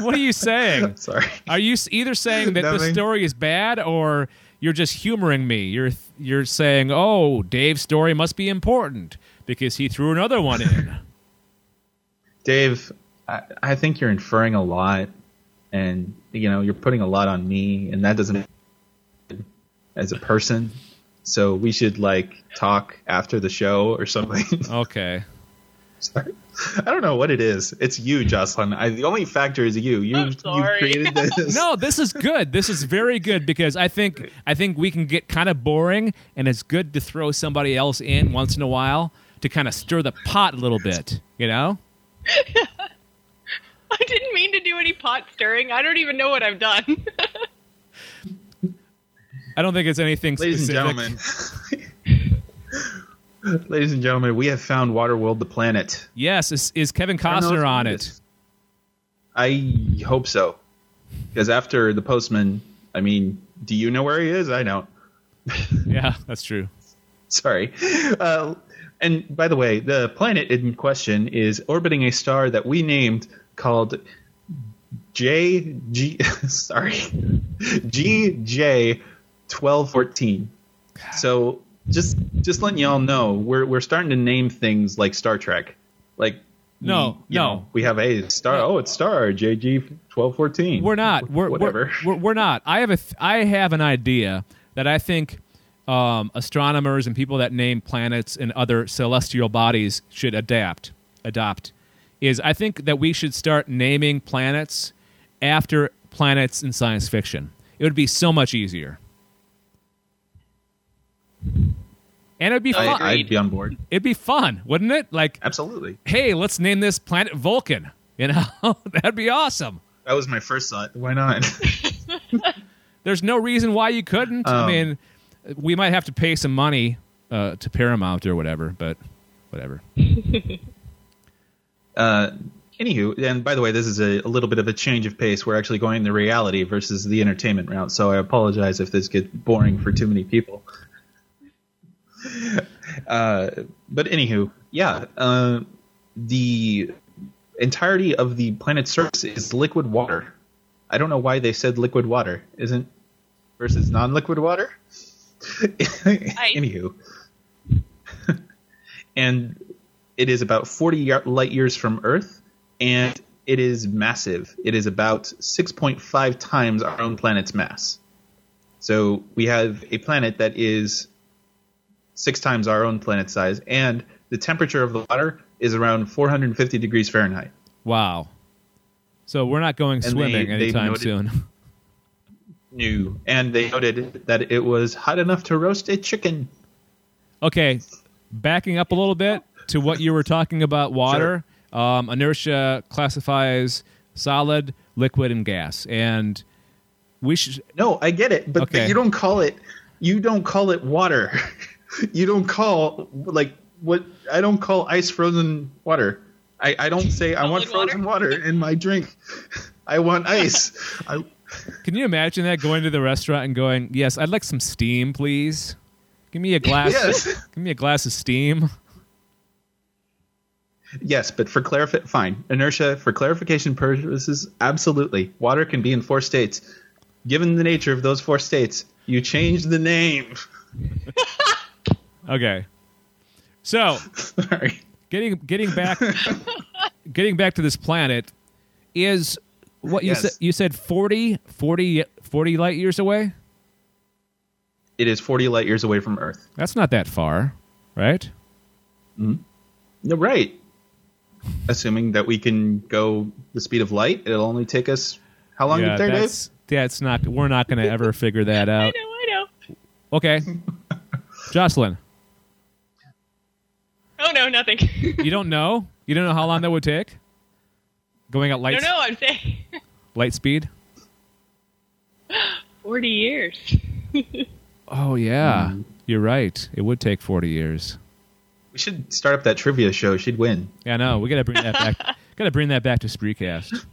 what are you saying? sorry. Are you either saying that the story is bad or you're just humoring me? You're you're saying, "Oh, Dave's story must be important because he threw another one in." Dave, I, I think you're inferring a lot, and you know you're putting a lot on me, and that doesn't as a person. So we should like talk after the show or something. okay. Sorry. I don't know what it is. It's you, Jocelyn. I, the only factor is you. You I'm you created this. No, this is good. This is very good because I think I think we can get kind of boring and it's good to throw somebody else in once in a while to kind of stir the pot a little bit, you know? I didn't mean to do any pot stirring. I don't even know what I've done. I don't think it's anything Ladies and specific. gentlemen. Ladies and gentlemen, we have found Waterworld the planet. Yes, is, is Kevin I don't know Costner on it. I hope so. Because after the postman, I mean, do you know where he is? I don't. Yeah, that's true. Sorry. Uh, and by the way, the planet in question is orbiting a star that we named called J G. Sorry, G J twelve fourteen. So just just letting y'all know, we're we're starting to name things like Star Trek, like. No, we- no. know, we have a star. Oh, it's star JG twelve fourteen. We're not. We're whatever. We're, we're, we're not. I have a. Th- I have an idea that I think um, astronomers and people that name planets and other celestial bodies should adapt. Adopt is I think that we should start naming planets after planets in science fiction. It would be so much easier, and it'd be fun. I, I'd be on board. it'd be fun, wouldn't it? Like, Absolutely. hey, let's name this planet Vulcan. You know, that'd be awesome. That was my first thought. Why not? There's no reason why you couldn't. I Um, mean, we might have to pay some money uh, to Paramount or whatever, but whatever. Uh, anywho, and by the way, this is a, a little bit of a change of pace. We're actually going the reality versus the entertainment route, so I apologize if this gets boring for too many people. Uh, but anywho, yeah, uh, the entirety of the planet's surface is liquid water. I don't know why they said liquid water, isn't versus non-liquid water. Anywho, and it is about 40 light years from Earth, and it is massive. It is about 6.5 times our own planet's mass. So we have a planet that is six times our own planet size, and the temperature of the water is around 450 degrees Fahrenheit. Wow. So we're not going they- swimming they've anytime noted- soon. New, and they noted that it was hot enough to roast a chicken. Okay, backing up a little bit to what you were talking about water. Um, inertia classifies solid, liquid, and gas, and we should. No, I get it, but Okay. you don't call it. You don't call it water. you don't call like what I don't call ice frozen water. I, I don't say I want Solid water? frozen water in my drink. I want ice. I, Can you imagine that going to the restaurant and going, "Yes, I'd like some steam, please. Give me a glass. Yes. Give me a glass of steam." yes, but for clarify, fine inertia for clarification purposes, absolutely. Water can be in four states. Given the nature of those four states, you change the name. Okay. So Sorry. getting getting back getting back to this planet is what you Yes. said you said 40, 40 40 light years away It is 40 light years away from Earth. that's not that far right mm-hmm. No, right. Assuming that we can go the speed of light, it'll only take us how long yeah there, that's that's not we're not going to ever figure that out. I know, I know. okay jocelyn no, nothing. you don't know you don't know how long that would take going at light no, no, I'm saying light speed forty years. oh yeah you're right it would take 40 years We should start up that trivia show. She'd win. Yeah, no, we gotta bring that back. gotta bring that back to Spreecast.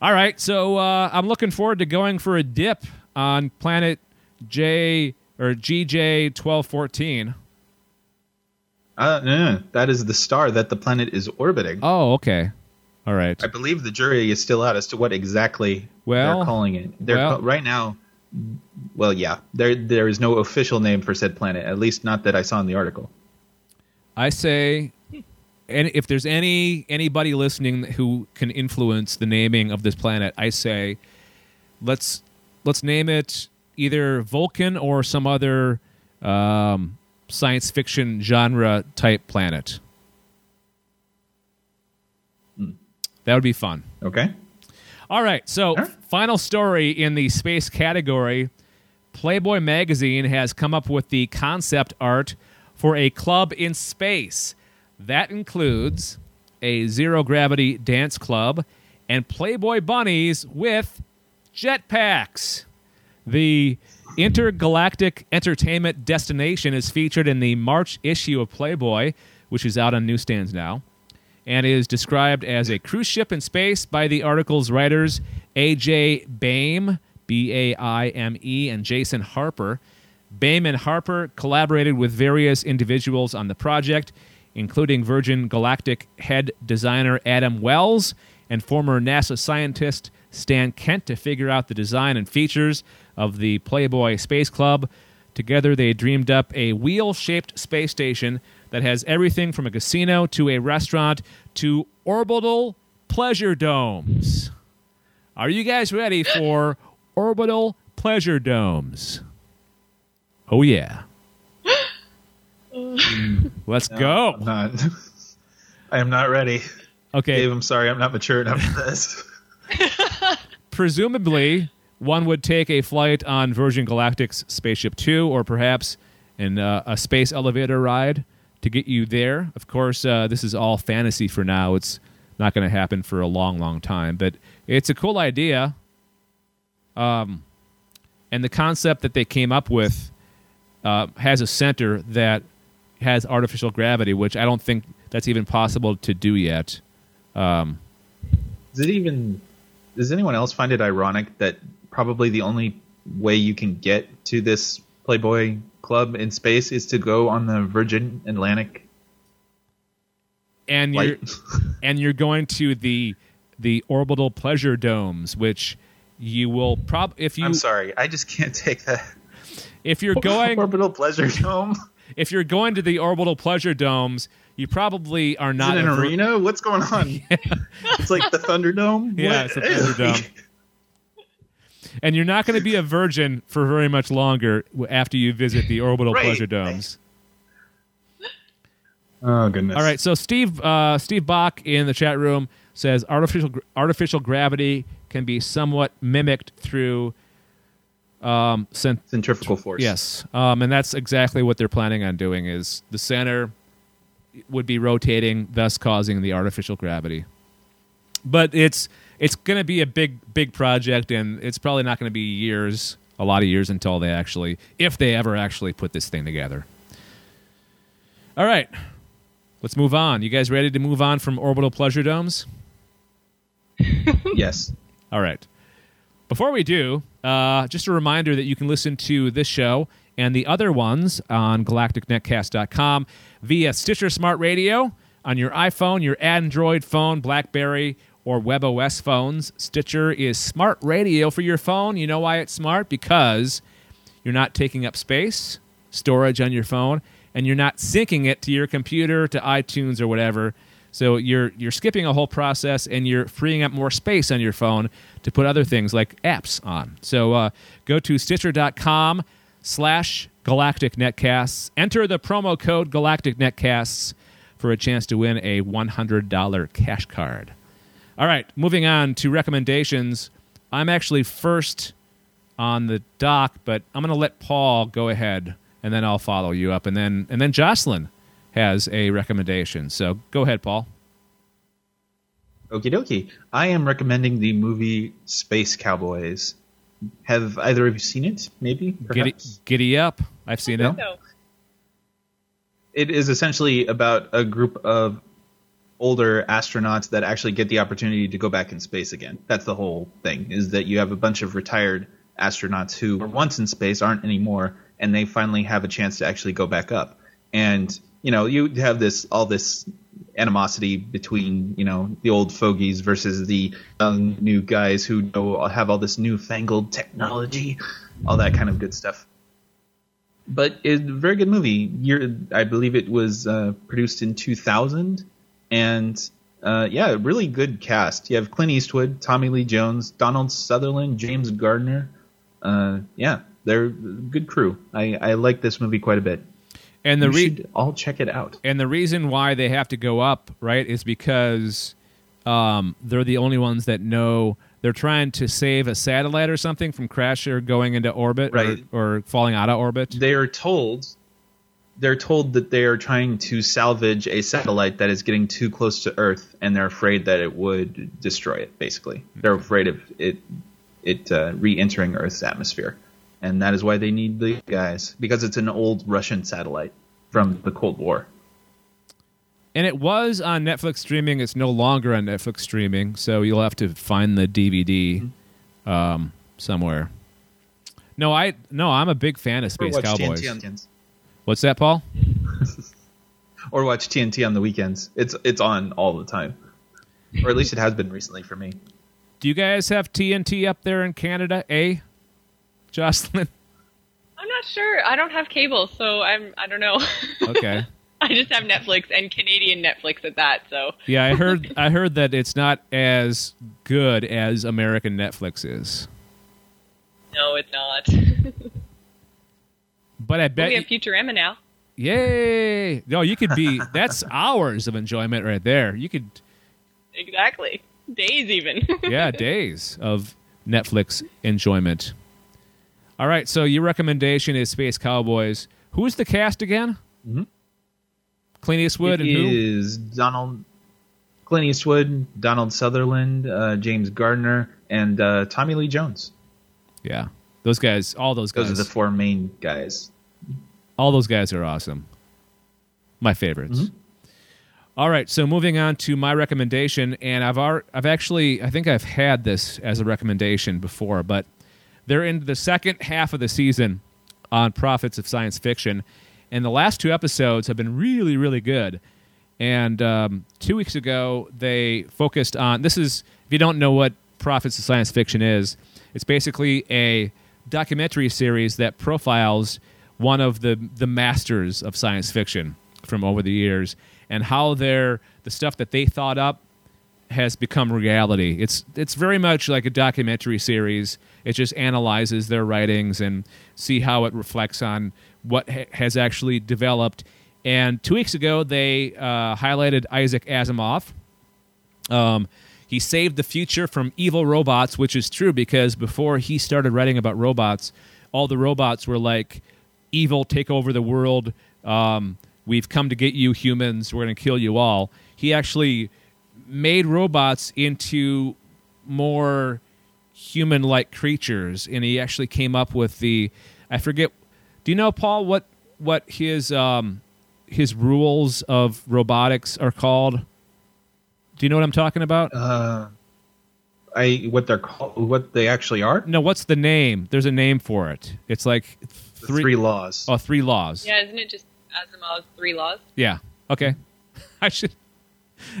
All right, so uh, I'm looking forward to going for a dip on planet J or GJ twelve fourteen. Uh, no, no, that is the star that the planet is orbiting. Oh, okay. All right. I believe the jury is still out as to what exactly Well, they're calling it. They're well- right now. Well, yeah, there there is no official name for said planet. At least not that I saw in the article. I say, and if there's any anybody listening who can influence the naming of this planet, I say, let's let's name it either Vulcan or some other um, science fiction genre type planet. Hmm. That would be fun. Okay. All right, so final story in the space category. Playboy magazine has come up with the concept art for a club in space. That includes a zero gravity dance club and Playboy bunnies with jetpacks. The intergalactic entertainment destination is featured in the March issue of Playboy, which is out on newsstands now and is described as a cruise ship in space by the article's writers A.J. Baime, B A I M E, and Jason Harper. Baime and Harper collaborated with various individuals on the project, including Virgin Galactic head designer Adam Wells and former NASA scientist Stan Kent to figure out the design and features of the Playboy Space Club. Together, they dreamed up a wheel shaped space station that has everything from a casino to a restaurant to orbital pleasure domes. Are you guys ready for orbital pleasure domes? Oh, yeah. Let's go. I'm not. I am not ready. Okay. Dave, I'm sorry. I'm not mature enough for this. presumably one would take a flight on Virgin Galactic's Spaceship Two, or perhaps in uh, a space elevator ride to get you there. Of course, uh, this is all fantasy for now. It's not going to happen for a long, long time, but it's a cool idea. Um, and the concept that they came up with uh, has a center that has artificial gravity, which I don't think that's even possible to do yet. Um, Does it even? Does anyone else find it ironic that probably the only way you can get to this Playboy club in space is to go on the Virgin Atlantic and you're and you're going to the the orbital pleasure domes, which you will prob if you I'm sorry. I just can't take that. if you're going orbital pleasure dome. if you're going to the orbital pleasure domes, you probably are Is not it an a vir- arena? What's going on? It's like the Thunderdome. Yeah, What? it's a Thunderdome. And you're not going to be a virgin for very much longer after you visit the orbital Right. pleasure domes. oh goodness. All right, so Steve uh, Steve Bach in the chat room says artificial artificial gravity can be somewhat mimicked through um, cent- Centrifugal force. Yes, um, and that's exactly what they're planning on doing. Is the center would be rotating, thus causing the artificial gravity. But it's it's going to be a big big project, and it's probably not going to be years, a lot of years until they actually, if they ever actually put this thing together. All right, let's move on. You guys ready to move on from orbital pleasure domes? Yes. All right. Before we do, uh, just a reminder that you can listen to this show and the other ones on galacticnetcast.com via Stitcher Smart Radio on your iPhone, your Android phone, Blackberry, or WebOS phones. Stitcher is smart radio for your phone. You know why it's smart? Because you're not taking up space, storage on your phone, and you're not syncing it to your computer, to iTunes, or whatever. So you're you're skipping a whole process and you're freeing up more space on your phone to put other things like apps on. So uh, go to Stitcher.com slash Galactic Netcasts. Enter the promo code Galactic Netcasts for a chance to win a $100 cash card. All right, moving on to recommendations. I'm actually first on the dock, but I'm going to let Paul go ahead, and then I'll follow you up, and then and then Jocelyn has a recommendation. So go ahead, Paul. Okie dokie. I am recommending the movie Space Cowboys. Have either of you seen it? Maybe. Giddy, Perhaps? giddy up! I've seen it. So, It is essentially about a group of older astronauts that actually get the opportunity to go back in space again. That's the whole thing. Is that you have a bunch of retired astronauts who were once in space, aren't anymore, and they finally have a chance to actually go back up. And you know, you have this all this animosity between you know the old fogies versus the young new guys who know, have all this newfangled technology, all that kind of good stuff but it's a very good movie. I believe it was uh, produced in 2000, and uh, yeah, really good cast. You have Clint Eastwood, Tommy Lee Jones, Donald Sutherland, James Gardner. Uh, yeah, they're a good crew. I, I like this movie quite a bit. And the re- should all check it out. and the reason why they have to go up, right, is because um, they're the only ones that know they're trying to save a satellite or something from crash or going into orbit or- Right. or, falling out of orbit. They are told they're told that they are trying to salvage a satellite that is getting too close to Earth, and they're afraid that it would destroy it. Basically, they're afraid of it it uh, re-entering Earth's atmosphere, and that is why they need the guys because it's an old Russian satellite from the Cold War. And it was on Netflix streaming. It's no longer on Netflix streaming, so you'll have to find the DVD um, somewhere. No, I no, I'm a big fan of Space Cowboys. TNT on the weekends. What's that, Paul? Or watch TNT on the weekends. It's it's on all the time, or at least it has been recently for me. Do you guys have TNT up there in Canada? Eh, Jocelyn? I'm not sure. I don't have cable, so I'm. I don't know. Okay. I just have Netflix and Canadian Netflix at that. So Yeah, I heard. I heard that it's not as good as American Netflix is, no, it's not. But I bet. we have y- Futurama now. yay! No, you could be. That's hours of enjoyment right there. You could. Exactly. Days even. yeah, days of Netflix enjoyment. All right, so your recommendation is Space Cowboys. Who's the cast again? Mhm. Clint Eastwood It and who? is Donald Clint Eastwood, Donald Sutherland, uh, James Gardner, and uh, Tommy Lee Jones. Yeah, those guys. All those guys. Those are the four main guys. All those guys are awesome. My favorites. Mm-hmm. All right, so moving on to my recommendation, and I've ar- I've actually I think I've had this as a recommendation before, but they're in the second half of the season on Prophets of Science Fiction, and the last two episodes have been really really good. And um, two weeks ago, they focused on this is if you don't know what Prophets of Science Fiction is, it's basically a documentary series that profiles one of the the masters of science fiction from over the years, and how their the stuff that they thought up has become reality. It's it's very much like a documentary series. It just analyzes their writings and see how it reflects on what ha- has actually developed. And two weeks ago, they uh, highlighted Isaac Asimov. Um, he saved the future from evil robots, which is true because before he started writing about robots, all the robots were like, "Evil, take over the world. Um, we've come to get you, humans. We're going to kill you all." He actually made robots into more human-like creatures, and he actually came up with the. I forget. Do you know, Paul, what what his um, his rules of robotics are called? Do you know what I'm talking about? Uh, I what they're called, what they actually are. no, what's the name? There's a name for it. It's like three, three laws. oh, three laws. Yeah, isn't it just Asimov's three laws? Yeah. Okay. I should.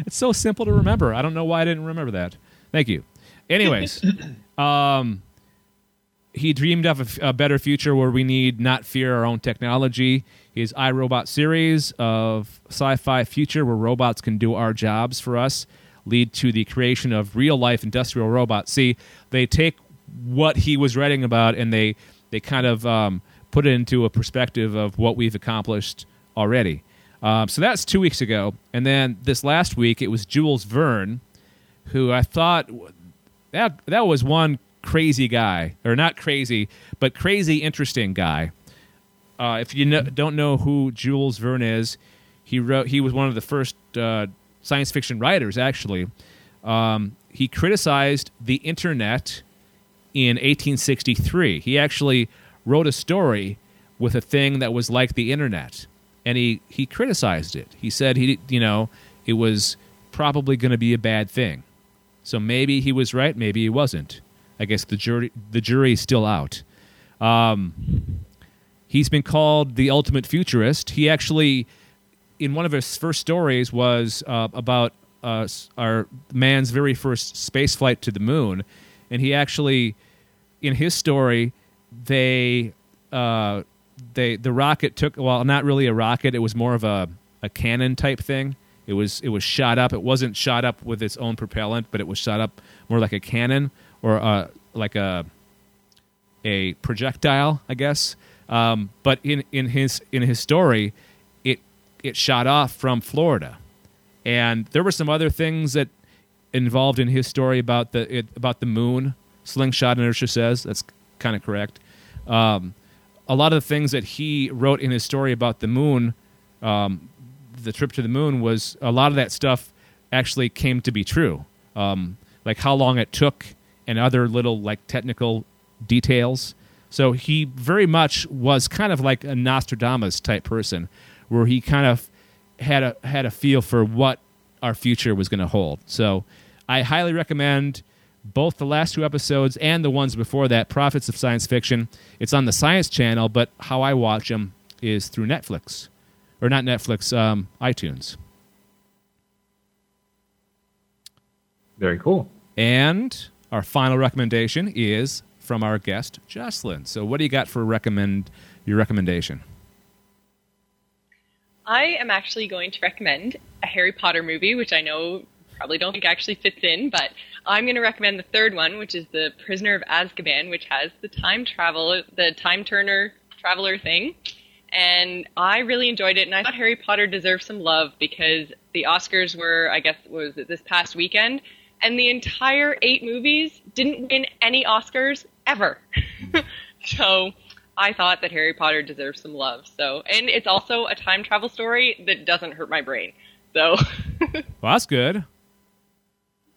It's so simple to remember. I don't know why I didn't remember that. Thank you. Anyways, um, he dreamed of a better future where we need not fear our own technology. His I, Robot series of sci-fi future where robots can do our jobs for us lead to the creation of real-life industrial robots. See, they take what he was writing about and they they kind of um, put it into a perspective of what we've accomplished already. Um, so that's two weeks ago, and then this last week it was Jules Verne, who I thought that that was one crazy guy, or not crazy, but crazy interesting guy. Uh, if you know, don't know who Jules Verne is, he wrote. He was one of the first uh, science fiction writers. Actually, um, he criticized the internet in 1863. He actually wrote a story with a thing that was like the internet, and he he criticized it. He said he you know it was probably going to be a bad thing. So maybe he was right, maybe he wasn't. I guess the jury the jury's still out. Um, he's been called the ultimate futurist. He actually, in one of his first stories, was uh, about uh, our man's very first space flight to the moon, and he actually, in his story, they uh, they the rocket took well, not really a rocket. It was more of a a cannon type thing. It was it was shot up. It wasn't shot up with its own propellant, but it was shot up more like a cannon or uh, like a a projectile, I guess. Um, but in, in his in his story, it shot off from Florida, and there were some other things that involved in his story about the it, about the moon. Slingshot inertia says that's kind of correct. Um, a lot of the things that he wrote in his story about the moon, um, the trip to the moon, was a lot of that stuff actually came to be true. Um, like how long it took and other little like technical details. So he very much was kind of like a Nostradamus type person, where he kind of had a had a feel for what our future was going to hold. So I highly recommend both the last two episodes and the ones before that, Prophets of Science Fiction. It's on the Science Channel, but how I watch them is through Netflix, or not Netflix, um, iTunes. Very cool. And our final recommendation is from our guest Jocelyn. So, what do you got for recommend your recommendation? I am actually going to recommend a Harry Potter movie, which I know probably don't think actually fits in, but I'm going to recommend the third one, which is The Prisoner of Azkaban, which has the time travel, the time turner traveler thing. And I really enjoyed it, and I thought Harry Potter deserved some love because the Oscars were, I guess, was it this past weekend, and the entire eight movies didn't win any Oscars ever. so I thought that Harry Potter deserves some love. So, and it's also a time travel story that doesn't hurt my brain. So, Well, that's good.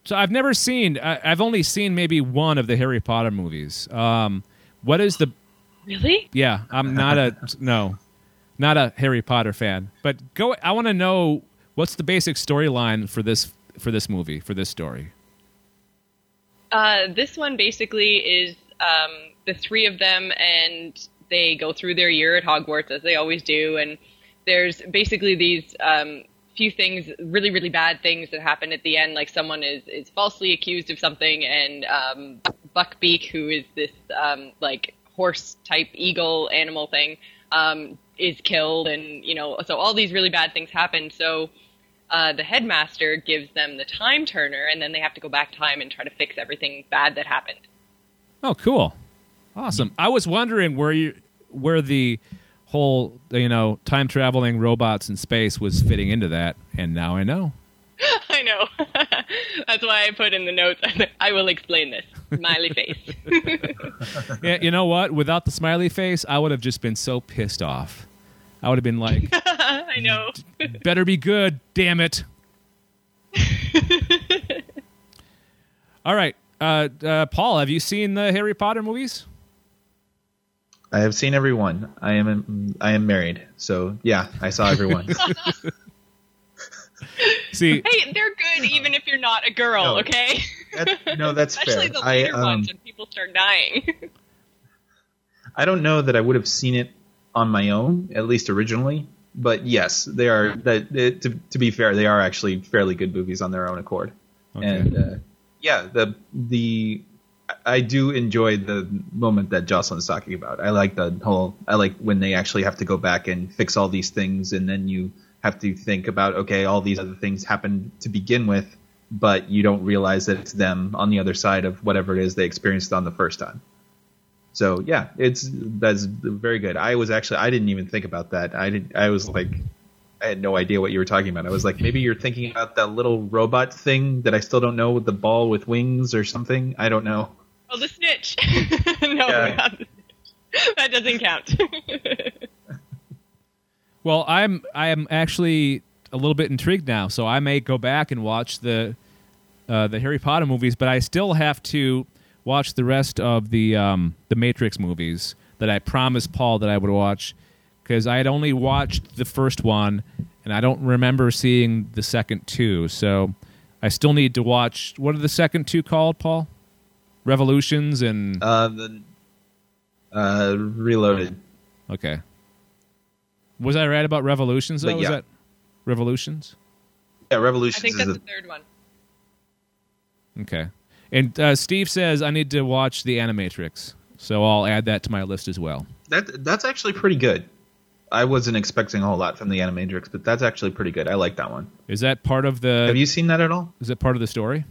So I've never seen. I, I've only seen maybe one of the Harry Potter movies. Um, what is the? really? Yeah, I'm not a no, not a Harry Potter fan. But go. I want to know what's the basic storyline for this for this movie for this story. Uh, this one basically is um, the three of them, and they go through their year at Hogwarts as they always do. And there's basically these um, few things, really, really bad things that happen at the end. Like someone is is falsely accused of something, and um, Buckbeak, who is this um, like horse type eagle animal thing, um, is killed, and you know, so all these really bad things happen. So uh, the headmaster gives them the time turner, and then they have to go back time and try to fix everything bad that happened. Oh, cool. Awesome. I was wondering where you where the whole, you know, time traveling robots in space was fitting into that, and now I know. I know. That's why I put in the notes. I will explain this. Smiley face. Yeah, you know what? Without the smiley face, I would have just been so pissed off. I would have been like, I know. better be good, damn it. All right. Uh, uh, Paul, have you seen the Harry Potter movies? I have seen every one. I am I am married, so yeah, I saw everyone. See, Hey, they're good even if you're not a girl, No. okay? That- no, that's Especially fair. the I um, ones when people start dying. I don't know that I would have seen it on my own, at least originally. But yes, they are. That to, to be fair, they are actually fairly good movies on their own accord. Okay. And uh, yeah, the the I do enjoy the moment that Jocelyn's talking about. I like the whole. I like when they actually have to go back and fix all these things, and then you have to think about okay, all these other things happened to begin with, but you don't realize that it's them on the other side of whatever it is they experienced on the first time. So yeah, it's that's very good. I was actually I didn't even think about that. I did I was like I had no idea what you were talking about. I was like maybe you're thinking about that little robot thing that I still don't know with the ball with wings or something. I don't know. oh, the snitch. no, Yeah. not the snitch. that doesn't count. well, I'm I am actually a little bit intrigued now, so I may go back and watch the uh, the Harry Potter movies, but I still have to watch the rest of the um, the Matrix movies that I promised Paul that I would watch because I had only watched the first one and I don't remember seeing the second two. So I still need to watch. What are the second two called, Paul? Revolutions and Uh, the uh, Reloaded. okay. Was I right about Revolutions? Though? But Was yeah. that Revolutions? Yeah, Revolutions. I Revolutions think is that's the the third one. Okay. And uh, Steve says I need to watch the Animatrix, so I'll add that to my list as well. that that's actually pretty good. I wasn't expecting a whole lot from the Animatrix, but that's actually pretty good. I like that one. Is that part of the? Have you seen that at all? is that part of the story?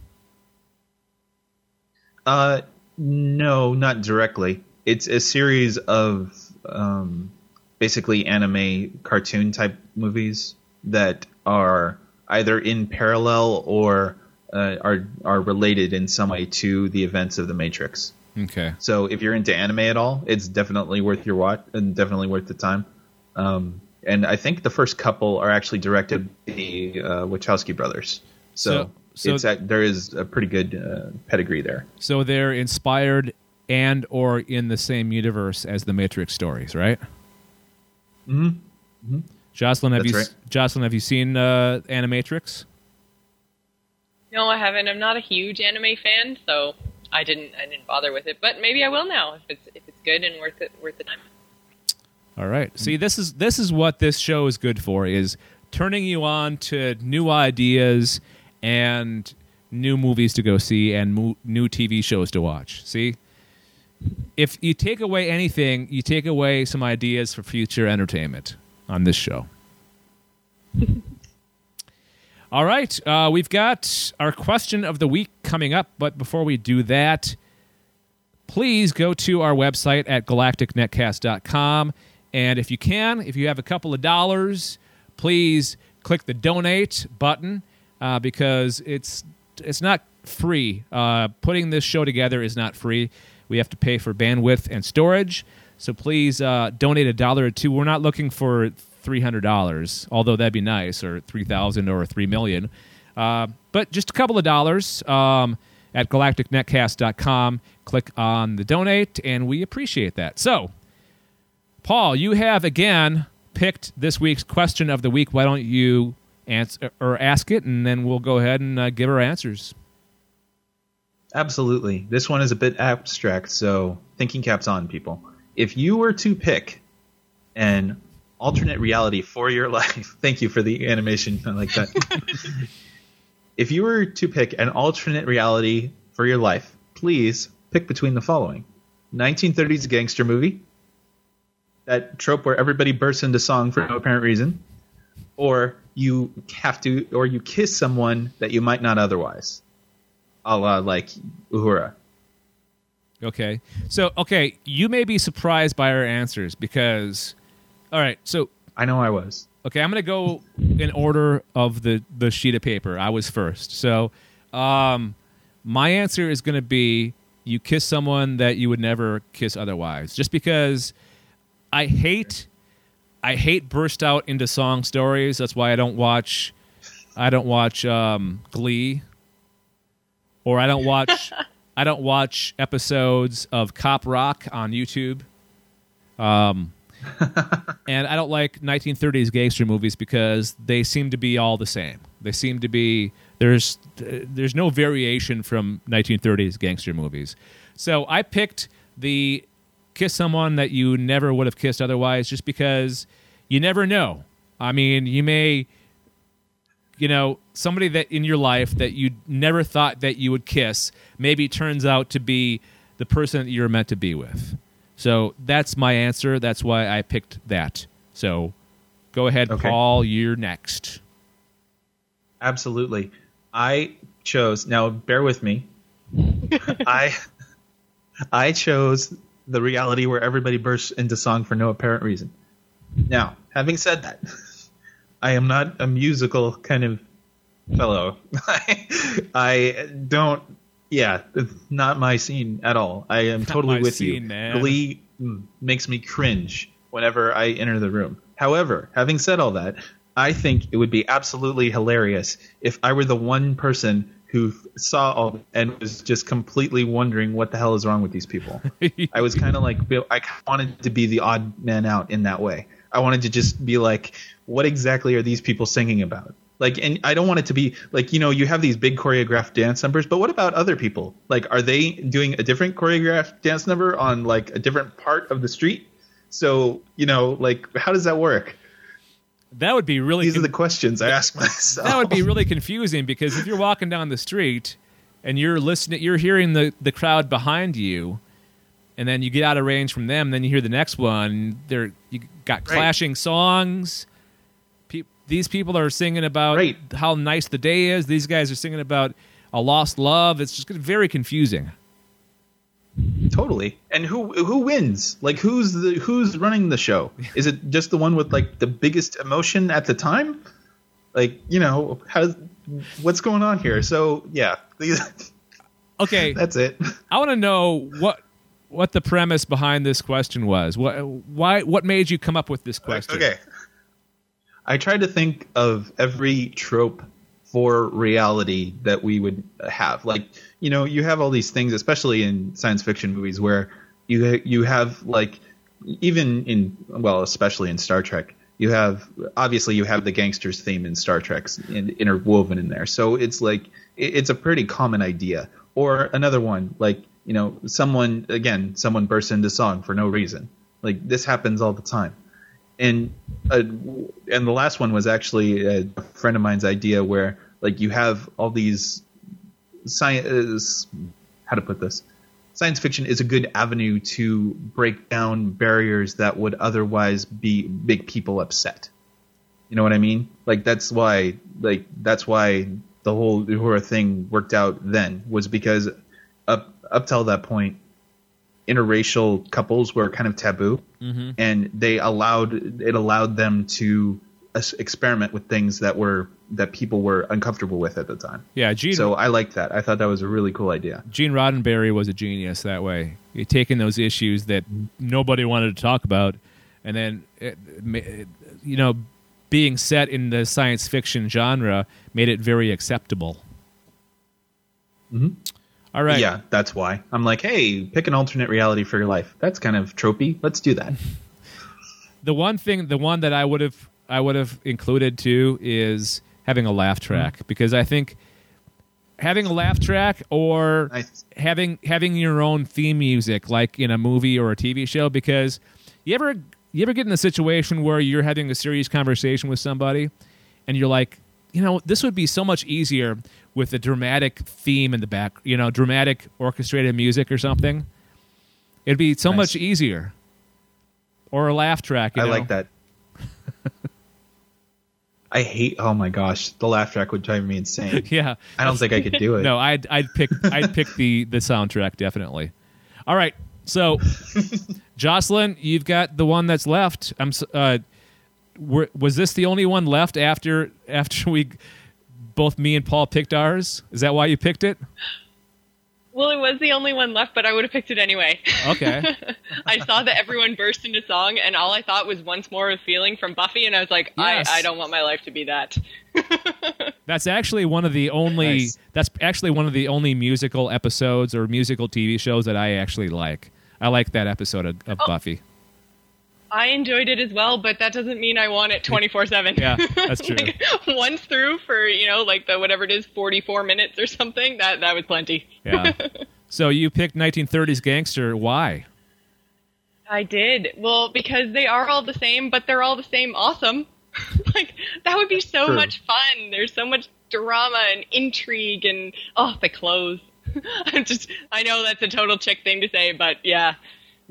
Uh, no, not directly. It's a series of um, basically anime cartoon type movies that are either in parallel or uh, are are related in some way to the events of the Matrix. Okay. So if you're into anime at all, it's definitely worth your watch and definitely worth the time. Um, and I think the first couple are actually directed by the uh, Wachowski brothers. So, So- so- it's at, there is a pretty good uh, pedigree there. So they're inspired and or in the same universe as the Matrix stories, right? Mm-hmm. Jocelyn, have That's you right. Jocelyn, have you seen uh, Animatrix? No, I haven't. I'm not a huge anime fan, so I didn't. I didn't bother with it. But maybe I will now if it's if it's good and worth it worth the time. All right. See, this is this is what this show is good for is turning you on to new ideas and new movies to go see and mo- new TV shows to watch. See? If you take away anything, you take away some ideas for future entertainment on this show. All right, uh, we've got our question of the week coming up, but before we do that, please go to our website at galacticnetcast.com. And if you can, if you have a couple of dollars, please click the donate button uh, because it's it's not free. Uh, putting this show together is not free. We have to pay for bandwidth and storage. So please uh, donate a dollar or two. We're not looking for three hundred dollars, although that'd be nice, or three thousand, or three million. Uh, but just a couple of dollars um, at galacticnetcast.com. Click on the donate, and we appreciate that. So, Paul, you have again picked this week's question of the week. Why don't you answer or ask it, and then we'll go ahead and uh, give our answers. Absolutely. This one is a bit abstract, so thinking caps on, people. If you were to pick an alternate reality for your life, thank you for the animation. I like that. if you were to pick an alternate reality for your life, please pick between the following 1930s gangster movie, that trope where everybody bursts into song for no apparent reason, or you have to, or you kiss someone that you might not otherwise, a la like Uhura. Okay. So, okay, you may be surprised by our answers because, all right, so, I know I was. okay, I'm going to go in order of the, the sheet of paper. I was first. So, um, my answer is going to be you kiss someone that you would never kiss otherwise. Just because I hate, I hate burst out into song stories. That's why I don't watch, I don't watch um, Glee, or I don't watch. I don't watch episodes of Cop Rock on YouTube. Um, and I don't like 1930s gangster movies because they seem to be all the same. They seem to be there's there's no variation from 1930s gangster movies. So I picked the kiss someone that you never would have kissed otherwise just because you never know. I mean, you may you know, somebody that in your life that you never thought that you would kiss maybe turns out to be the person that you're meant to be with. So that's my answer. That's why I picked that. So go ahead, Okay. Paul. You're next. Absolutely. I chose now bear with me. I I chose the reality where everybody bursts into song for no apparent reason. Now, having said that, I am not a musical kind of fellow. I, don't yeah, it's not my scene at all. I am totally with scene, you. man. Glee mm, makes me cringe whenever I enter the room. However, having said all that, I think it would be absolutely hilarious if I were the one person who saw all and was just completely wondering what the hell is wrong with these people. I was kind of like I wanted to be the odd man out in that way. I wanted to just be like, what exactly are these people singing about? Like, and I don't want it to be like you know you have these big choreographed dance numbers, but what about other people? Like, are they doing a different choreographed dance number on like a different part of the street? So you know, like, how does that work? That would be really These are the questions I ask myself. that would be really confusing because if you're walking down the street and you're listening, you're hearing the, the crowd behind you, and then you get out of range from them, then you hear the next one. They're you got Right. clashing songs. Pe- these people are singing about Right. how nice the day is. These guys are singing about a lost love. It's just very confusing. Totally. And who who wins? Like who's the who's running the show? Is it just the one with like the biggest emotion at the time? Like, you know, how what's going on here? So, yeah. Okay, That's it. I want to know what what the premise behind this question was. What why what made you come up with this question? Okay. I tried to think of every trope for reality that we would have. Like, you know, you have all these things, especially in science fiction movies, where you you have like even in well, especially in Star Trek, you have obviously you have the gangsters theme in Star Trek in, interwoven in there. So it's like it, it's a pretty common idea. Or another one, like you know, someone again, someone bursts into song for no reason. Like this happens all the time and uh, and the last one was actually a friend of mine's idea where like you have all these science how to put this? Science fiction is a good avenue to break down barriers that would otherwise be make people upset. You know what i mean? Like that's why like that's why the whole Uhura thing worked out then was because up up till that point interracial couples were kind of taboo. Mm-hmm. and they allowed it allowed them to experiment with things that were that people were uncomfortable with at the time. Yeah, Gene So I liked that. I thought that was a really cool idea. Gene Roddenberry was a genius that way. He taking those issues that nobody wanted to talk about, and then it, it, you know, being set in the science fiction genre made it very acceptable. Mhm. All right. Yeah, that's why. I'm like, hey, pick an alternate reality for your life. That's kind of tropey. Let's do that. The one thing, the one that I would have, I would have included too is having a laugh mm-hmm. track because I think having a laugh track or Nice. having having your own theme music like in a movie or a TV show because you ever you ever get in a situation where you're having a serious conversation with somebody and you're like you know this would be so much easier with a dramatic theme in the back you know dramatic orchestrated music or something it'd be so Nice. much easier or a laugh track. you I know? like that. I hate. Oh my gosh, the laugh track would drive me insane. Yeah. I don't think I could do it. No, I'd I'd pick I'd pick the the soundtrack definitely. All right, so Jocelyn, you've got the one that's left. I'm. Uh, were, was this the only one left after after we both me and Paul picked ours? Is that why you picked it? Well, it was the only one left, but I would have picked it anyway. Okay. I saw that everyone burst into song, and all I thought was once more of feeling from Buffy, and I was like, Yes. I, I don't want my life to be that. That's actually one of the only. Nice. That's actually one of the only musical episodes or musical TV shows that I actually like. I like that episode of, of oh, Buffy. I enjoyed it as well, but that doesn't mean I want it 24 7. Yeah, that's true. like, once through for, you know, like the whatever it is, 44 minutes or something, that, that was plenty. Yeah. so you picked 1930s Gangster. Why? I did. Well, because they are all the same, but they're all the same awesome. like, that would be so True. much fun. There's so much drama and intrigue and, oh, the clothes. I'm just, I know that's a total chick thing to say, but yeah,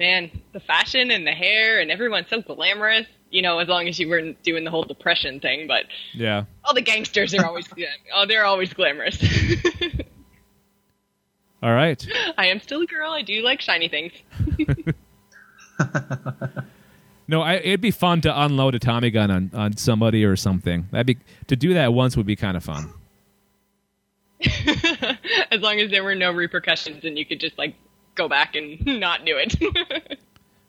man, the fashion and the hair and everyone's so glamorous. You know, as long as you weren't doing the whole depression thing, but Yeah. all the gangsters are always, oh, they're always glamorous. All right. I am still a girl. I do like shiny things. No, I, it'd be fun to unload a Tommy gun on, on somebody or something. That'd be to do that once would be kind of fun. as long as there were no repercussions and you could just like go back and not do it.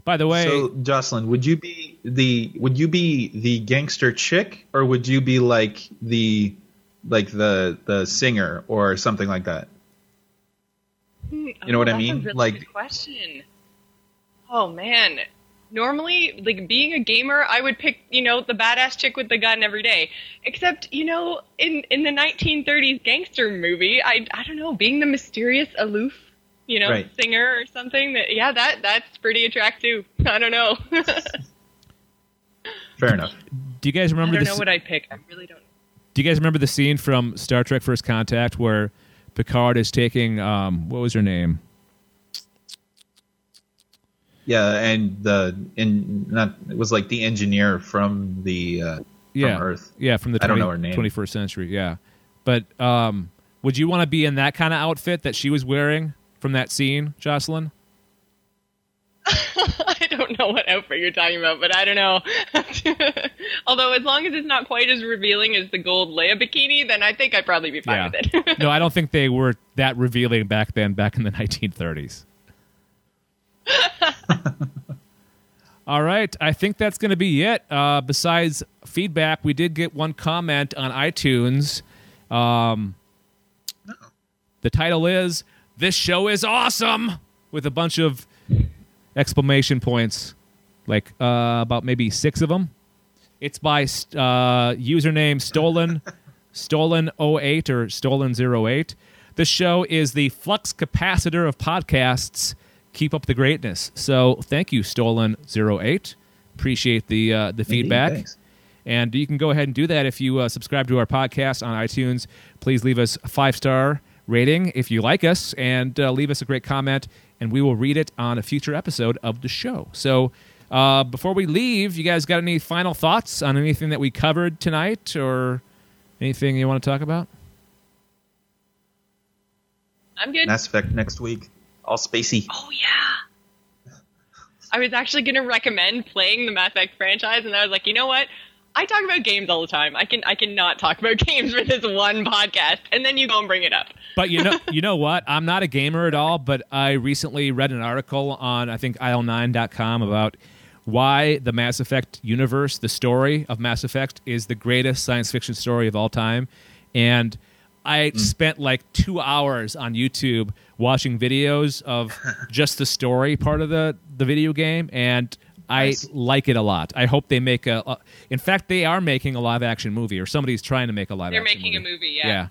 By the way, So, Jocelyn, would you be the would you be the gangster chick, or would you be like the like the the singer or something like that? Hmm, you know what I mean? A really Like- good question. Oh man. Normally, like being a gamer, I would pick, you know, the badass chick with the gun every day. Except, you know, in in the 1930s gangster movie, I I don't know, being the mysterious, aloof, you know, Right. singer or something. That yeah, that that's pretty attractive. I don't know. Fair enough. do you guys I remember don't the know what I'd pick. I really don't. Do you guys remember the scene from Star Trek: First Contact where Picard is taking um, what was her name? Yeah, and the in not it was like the engineer from the uh, Yeah, from Earth. yeah, from the I don't know her name. 21st century. Yeah, but um, would you want to be in that kind of outfit that she was wearing from that scene, Jocelyn? I don't know what outfit you're talking about, but I don't know. Although, as long as it's not quite as revealing as the gold Leia bikini, then I think I'd probably be fine Yeah. with it. no, I don't think they were that revealing back then, back in the 1930s. All right, I think that's going to be it. Uh, besides feedback, we did get one comment on iTunes. Um, the title is "This show is awesome" with a bunch of exclamation points, like uh, about maybe six of them. It's by uh, username stolen stolen 08 or stolen 08. This show is the flux capacitor of podcasts. Keep up the greatness. So thank you, stolen 08. Appreciate the uh, the feedback. thanks. And you can go ahead and do that if you uh, subscribe to our podcast on iTunes. Please leave us a five star rating if you like us, and uh, leave us a great comment, and we will read it on a future episode of the show. So, uh, before we leave, you guys got any final thoughts on anything that we covered tonight, or anything you want to talk about? I'm good. Mass Effect next week, all spacey. oh yeah. I was actually going to recommend playing the Mass Effect franchise, and I was like, you know what? I talk about games all the time. I can I cannot talk about games for this one podcast, and then you go and bring it up. But you know, you know what? I'm not a gamer at all, but I recently read an article on I think io9.com about why the Mass Effect universe, the story of Mass Effect, is the greatest science fiction story of all time, and I mm. spent like two hours on YouTube watching videos of just the story part of the the video game, and I Nice. like it a lot. I hope they make a, a. In fact, they are making a live action movie, or somebody's trying to make a live. Action movie. They're action making a movie, yeah. Yeah.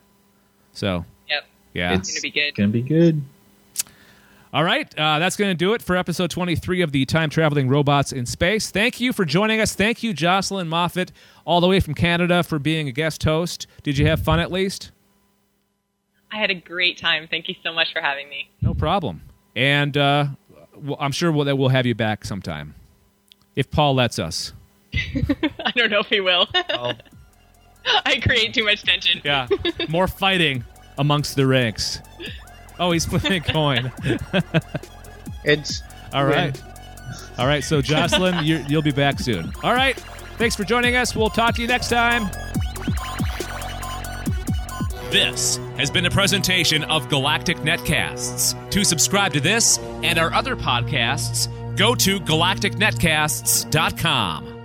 So Yep. yeah, it's gonna be good. Gonna be good. all right, uh, that's going to do it for episode 23 of the Time Traveling Robots in Space. Thank you for joining us. Thank you, Jocelyn Moffat, all the way from Canada, for being a guest host. Did you have fun at least? I had a great time. Thank you so much for having me. No problem. And uh, I'm sure we'll, that we'll have you back sometime. If Paul lets us. I don't know if he will. I'll- I create too much tension. Yeah, more fighting amongst the ranks. Oh, he's flipping a coin. it's All right. All right. So, Jocelyn, you you'll be back soon. All right. Thanks for joining us. We'll talk to you next time. This has been a presentation of Galactic Netcasts. To subscribe to this and our other podcasts, go to galacticnetcasts.com.